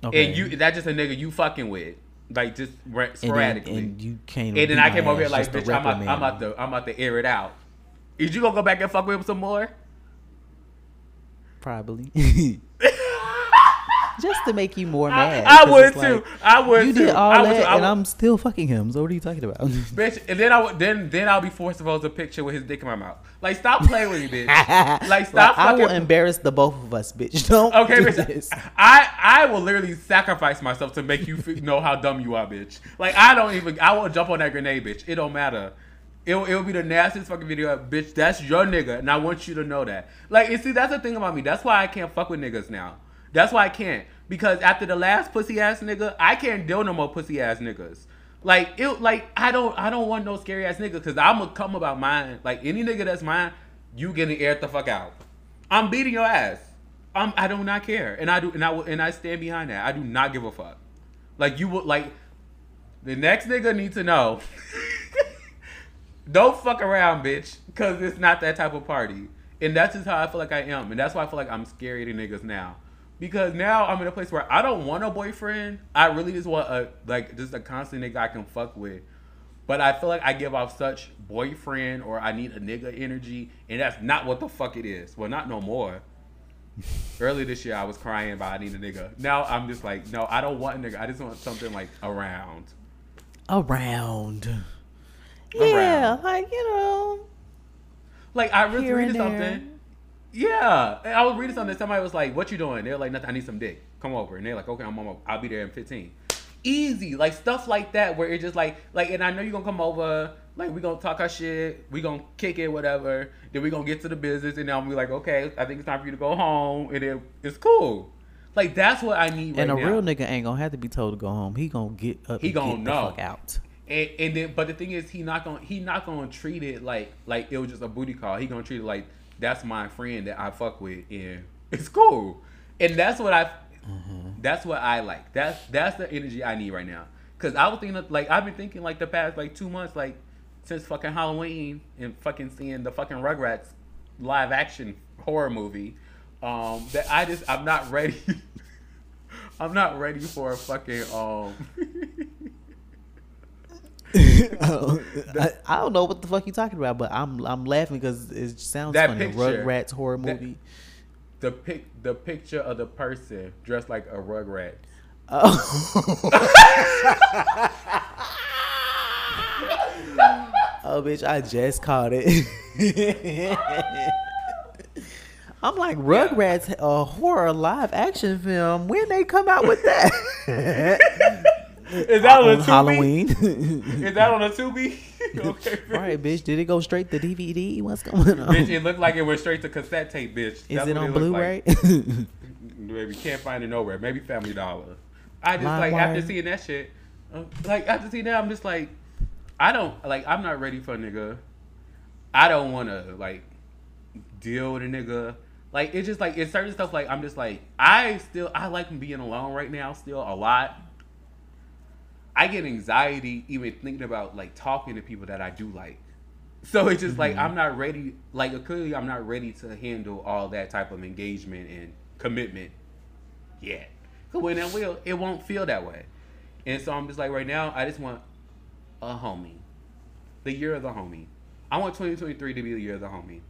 Okay. and you that's just a nigga you fucking with, like just ra- and then, sporadically, and you came. And then I came over here like, bitch, I'm about, I'm about to, I'm about to air it out. Is you gonna go back and fuck with him some more? Probably. Just to make you more mad. I would it's too. like, I would You too. did all I that, too. I and would- I'm still fucking him. So what are you talking about? bitch. And then I would, then then I'll be forced to post a picture with his dick in my mouth. Like, stop playing with me, bitch. Like, stop I will embarrass the both of us, bitch. Don't Okay, do bitch. this. I I will literally sacrifice myself to make you know how dumb you are, bitch. Like I don't even. I will jump on that grenade, bitch. It don't matter. It'll, it'll be the nastiest fucking video, bitch. That's your nigga, and I want you to know that. Like, you see, that's the thing about me. That's why I can't fuck with niggas now. That's why I can't because after the last pussy ass nigga, I can't deal no more pussy ass niggas. Like it, like I don't, I don't want no scary ass nigga because I'm gonna come about mine. Like any nigga that's mine, you getting aired the fuck out. I'm beating your ass. I'm, I do not care, and I do, and I and I stand behind that. I do not give a fuck. Like you would, like the next nigga need to know. Don't fuck around, bitch, because it's not that type of party. And that's just how I feel like I am, and that's why I feel like I'm scary to niggas now. Because now I'm in a place where I don't want a boyfriend. I really just want a like just a constant nigga I can fuck with. But I feel like I give off such boyfriend or I need a nigga energy, and that's not what the fuck it is. Well, not no more. Earlier this year, I was crying about I need a nigga. Now I'm just like, no, I don't want a nigga. I just want something like around. Around. Yeah, Around. like you know. Like I was reading something. Yeah, and I was reading something. Somebody was like, "What you doing?" They're like, "Nothing. I need some dick. Come over." And they're like, "Okay, I'm on. I'll be there in 15." Easy, like stuff like that, where it's just like, like, and I know you're gonna come over. Like we gonna talk our shit. We gonna kick it, whatever. Then we gonna get to the business, and then I'm be like, "Okay, I think it's time for you to go home." And then it's cool. Like that's what I need right And a now. real nigga ain't gonna have to be told to go home. He gonna get up. He and gonna get know. the fuck out. And, and then, but the thing is, he not gonna he not gonna treat it like like it was just a booty call. He gonna treat it like that's my friend that I fuck with, and it's cool. And that's what I, that's what I like. That's that's the energy I need right now. Cause I was thinking of, like I've been thinking like the past like two months like since fucking Halloween and fucking seeing the fucking Rugrats live action horror movie, um that I just I'm not ready. I'm not ready for a fucking um. Oh, I, I don't know what the fuck you're talking about, but I'm I'm laughing because it sounds That funny. picture. Rugrats horror That- movie. the pic the picture of the person dressed like a rugrat. Oh. oh, bitch, I just caught it. I'm like, Rugrats, a horror live action film. When they come out with that? Is that on, on a Tubi? Halloween. Is that on a Tubi? okay. right, bitch. Did it go straight to DVD? What's going on? Bitch, it looked like it went straight to cassette tape, bitch. Is That's it on Blu-ray? Like. Maybe can't find it nowhere. Maybe Family Dollar. I just like after seeing that shit, uh, like after seeing that, I'm just like, I don't like. I'm not ready for a nigga. I don't want to like deal with a nigga. Like it's just like it's certain stuff. Like I'm just like I still I like being alone right now still a lot. I get anxiety even thinking about like talking to people that I do like. So it's just like mm-hmm. I'm not ready. Like clearly, I'm not ready to handle all that type of engagement and commitment yet. Cause when it will, it won't feel that way. And so I'm just like right now, I just want a homie, the year of the homie. I want 2023 to be the year of the homie.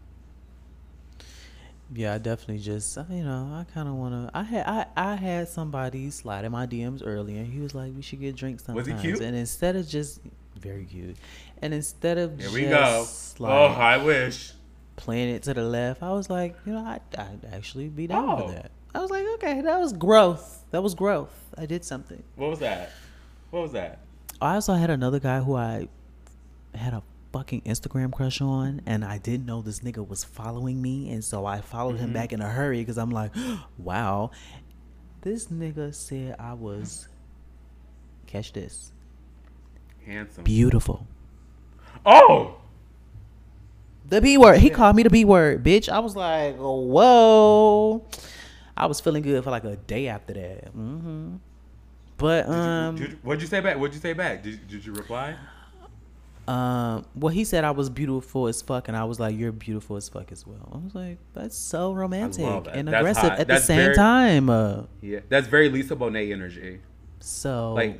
Yeah, I definitely just you know I kind of want to. I had I, I had somebody slide in my DMs earlier. And he was like, "We should get drinks Was sometimes." he cute? And instead of just very cute, and instead of Here just we go. Oh, like oh, I wish. playing it to the left, I was like, you know, I I'd actually be down Oh. for that. I was like, okay, that was growth. That was growth. I did something. What was that? What was that? I also had another guy who I had a fucking Instagram crush on, and I didn't know this nigga was following me, and so I followed him back in a hurry because I'm like, wow, this nigga said I was, catch this, Handsome. beautiful. Oh, The B word. He called me the B word, bitch. I was like, whoa. I was feeling good for like a day after that. hmm But Did you- um, did you- what'd you say back? What'd you say back? Did, did you reply? Um, well, he said I was beautiful as fuck, and I was like, "You're beautiful as fuck as well." I was like, "That's so romantic that. and That's aggressive hot. at That's the same very- time." Uh, Yeah, that's very Lisa Bonet energy. so Like,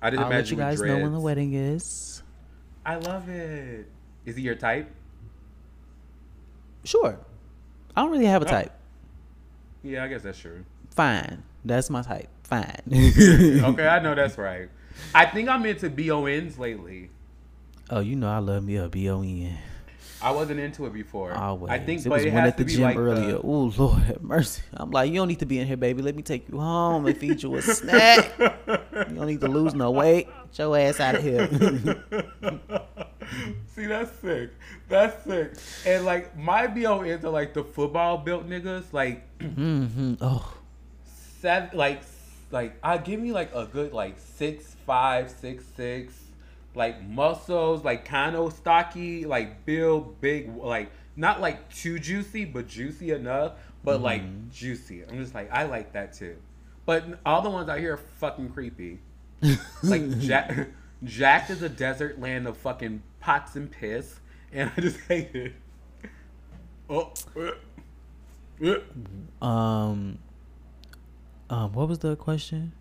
I didn't I'll let you imagine guys know when the wedding is. I love it. Is he your type? Sure, I don't really have a Oh. type. Yeah, I guess that's true. Fine, that's my type. Fine. okay, I know that's right. I think I'm into BONs lately. Oh, you know I love me a B O N. I wasn't into it before. Always. I think, it but was it one at the gym like earlier. The, Oh Lord have mercy. I'm like, you don't need to be in here, baby. Let me take you home and feed you a snack. you don't need to lose no weight. Get your ass out of here. See, that's sick. That's sick. And like my BONs are like the football built niggas. Like mm-hmm. Oh, seven, like like I give me like a good like six five, six six, like muscles, like kind of stocky, like build big, like not like too juicy, but juicy enough, but like juicy. I'm just like I like that too. But all the ones out here are fucking creepy. Like Jack, Jack is a desert land of fucking pots and piss, and I just hate it. Oh. uh, uh. um, um, what was the question?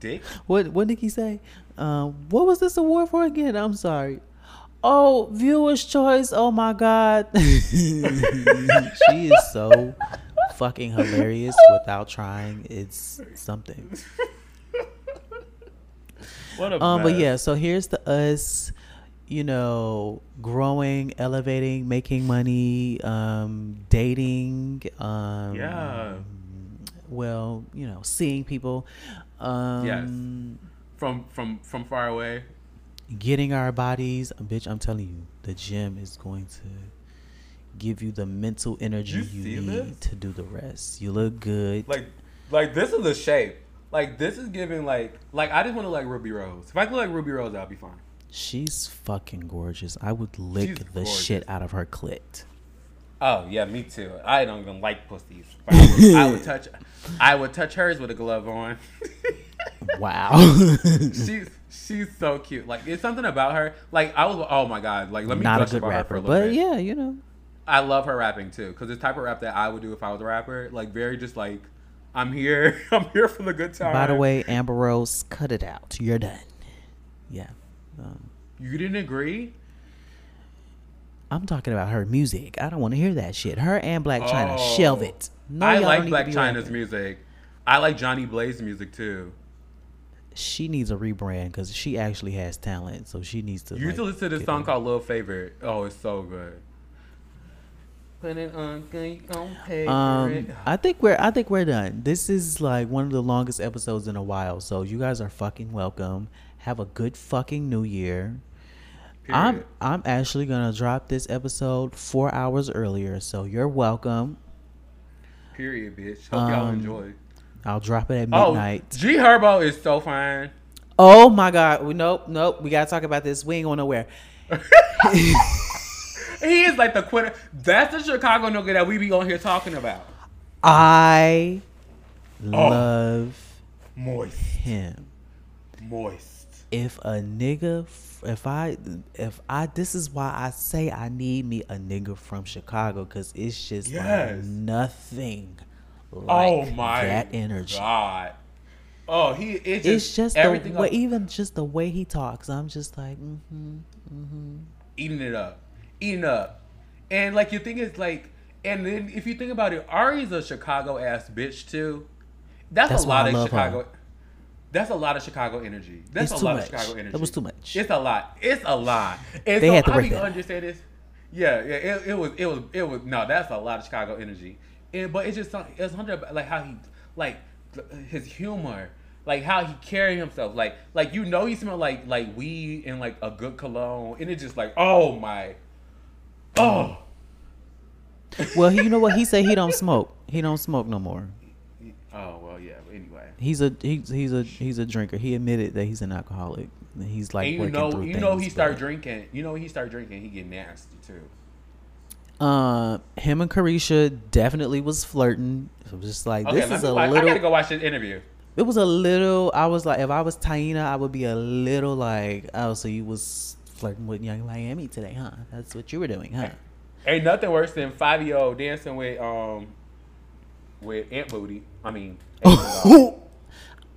Dick? What What did he say? Um, what was this award for again? I'm sorry. Oh, viewers' choice. Oh my god, she is so fucking hilarious without trying. It's something. What a Um, but yeah, so here's the us, you know, growing, elevating, making money, um, dating, um, Yeah. Well, you know, seeing people, um, from from from far away. getting our bodies. Bitch, I'm telling you, the gym is going to give you the mental energy You you, need this? to do the rest. You look good. Like like this is the shape. Like this is giving like like I just want to like Ruby Rose. If I could like Ruby Rose, I'll be fine. She's fucking gorgeous. I would lick She's the gorgeous. shit out of her clit. Oh yeah, me too. I don't even like pussies. I, would, I would touch. I would touch hers with a glove on. Wow. she's she's so cute. Like it's something about her. Like I was. Oh my god. Like let me Not a good about her for rapper, a little but bit. yeah, you know. I love her rapping too, because it's the type of rap that I would do if I was a rapper. Like very just like, I'm here, I'm here for the good time. By the way, Amber Rose, cut it out. You're done. Yeah. Um, you didn't agree. I'm talking about her music. I don't want to hear that shit. Her and Blac Chyna, Oh. shelve it. No, I like Blac Chyna's rapping. music. I like Johnny Blaze music too. She needs a rebrand because she actually has talent. So she needs to. You used to listen to this song in. called Little Favorite. Oh, it's so good. Put it on, on paper. Um, I think we're I think we're done. This is like one of the longest episodes in a while. So you guys are fucking welcome. Have a good fucking new year. I'm I'm actually gonna drop this episode four hours earlier, so you're welcome. Period, bitch. Hope y'all Um, enjoy. I'll drop it at Oh, midnight. G Herbo is so fine. Oh, my god! We, nope, nope. We gotta talk about this. We ain't going nowhere. He is like the quitter. That's the Chicago nigga that we be on here talking about. I Oh. love Moist, him. moist. if a nigga if i if i this is why i say i need me a nigga from chicago because it's just like nothing like oh my that energy god. Oh, he it's just, it's just everything the way even just the way he talks i'm just like mm-hmm eating it up, eating up, and like your thing is like, and then if you think about it, Ari's a Chicago ass bitch too. That's, That's a lot of love her. Chicago. That's a lot of Chicago energy. That's It's a too lot much. of Chicago energy. That was too much. It's a lot. It's a lot. And They so had to how work do you that understand this? Yeah, yeah. It, it was, it was, it was. No, that's a lot of Chicago energy. But it's just it's about like how he like his humor, like how he carried himself, like like you know he smelled like like weed and like a good cologne, and it's just like oh my, oh. well you know what he said he don't smoke he don't smoke no more Oh well, yeah. Anyway, he's a he's he's a he's a drinker he admitted that he's an alcoholic he's like and you know, you know, he start drinking. You know, he start drinking. He get nasty too. Uh, him and Caresha definitely was flirting. I was just like Okay, this is a watch- I little. gotta go watch this interview. It was a little. I was like, if I was Taina, I would be a little like, oh, so you was flirting with Yung Miami today, huh? That's what you were doing, huh? Ain't nothing worse than five year old dancing with um with Aunt Booty. I mean,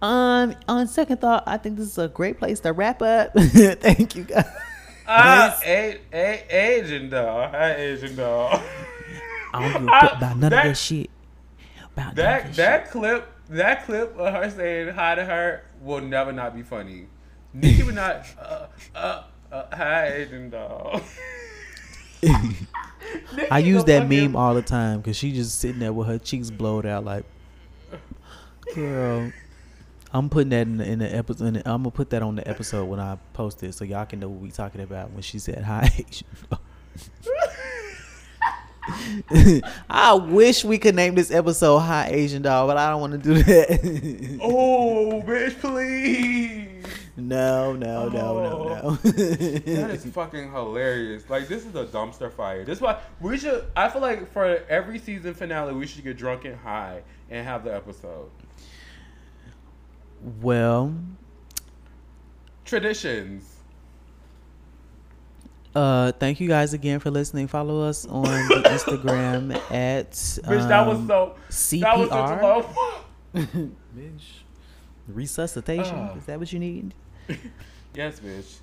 um, on second thought, I think this is a great place to wrap up. Thank you, guys. Ah, a, a, Asian doll, Hi, Asian doll. I don't give a fuck about none that, of that shit. About That that clip, that clip of her saying hi to her will never not be funny. Nicki would not. Uh, uh, uh, hi, Asian doll. I use that meme all the time because she just sitting there with her cheeks blowed out like, girl. I'm putting that in the, in the episode. In the, I'm gonna put that on the episode when I post it, so y'all can know what we talking about when she said hi. I wish we could name this episode "Hi Asian Doll," but I don't want to do that. Oh, bitch, please. no, no, no, no, no. Oh, that is fucking hilarious. Like this is a dumpster fire. This is why we should. I feel like for every season finale, we should get drunk and high and have the episode. Well, Traditions. uh, thank you guys again for listening. Follow us on the Instagram at Bitch, that was um, so. That was such CPR. low. Bitch. Resuscitation. Oh. Is that what you need? yes, bitch.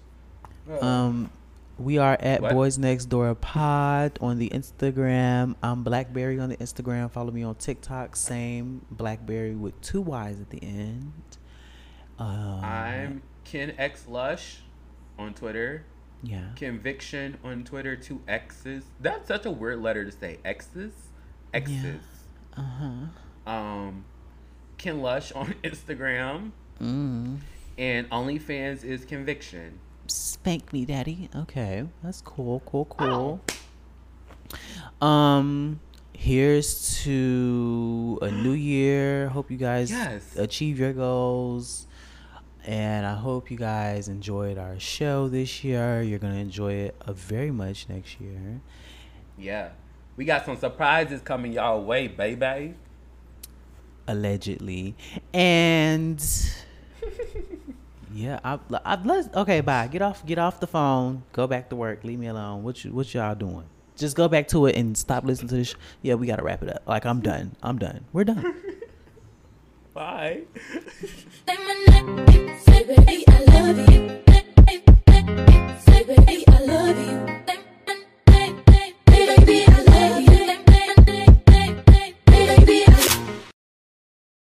Uh, Um, we are at What? Boys Next Door Pod on the Instagram. I'm Blackberry on the Instagram. Follow me on TikTok. Same Blackberry with two Y's at the end. Um, I'm Ken X Lush on Twitter. yeah. Conviction on Twitter. Two X's. That's such a weird letter to say. X's. X's. Uh huh. Um, Ken Lush on Instagram. Mm. And OnlyFans is Conviction. Spank me, daddy. Okay, that's cool. Cool. Cool. Um. Here's to a new year. Hope you guys Yes. achieve your goals. And I hope you guys enjoyed our show this year. You're going to enjoy it uh, very much next year. Yeah. We got some surprises coming y'all way, baby. Allegedly. And yeah, I, I, let's, okay, bye. Get off, get off the phone. Go back to work. Leave me alone. What you, what y'all doing? Just go back to it and stop listening to this. Yeah, we got to wrap it up. Like, I'm done. I'm done. We're done. Bye.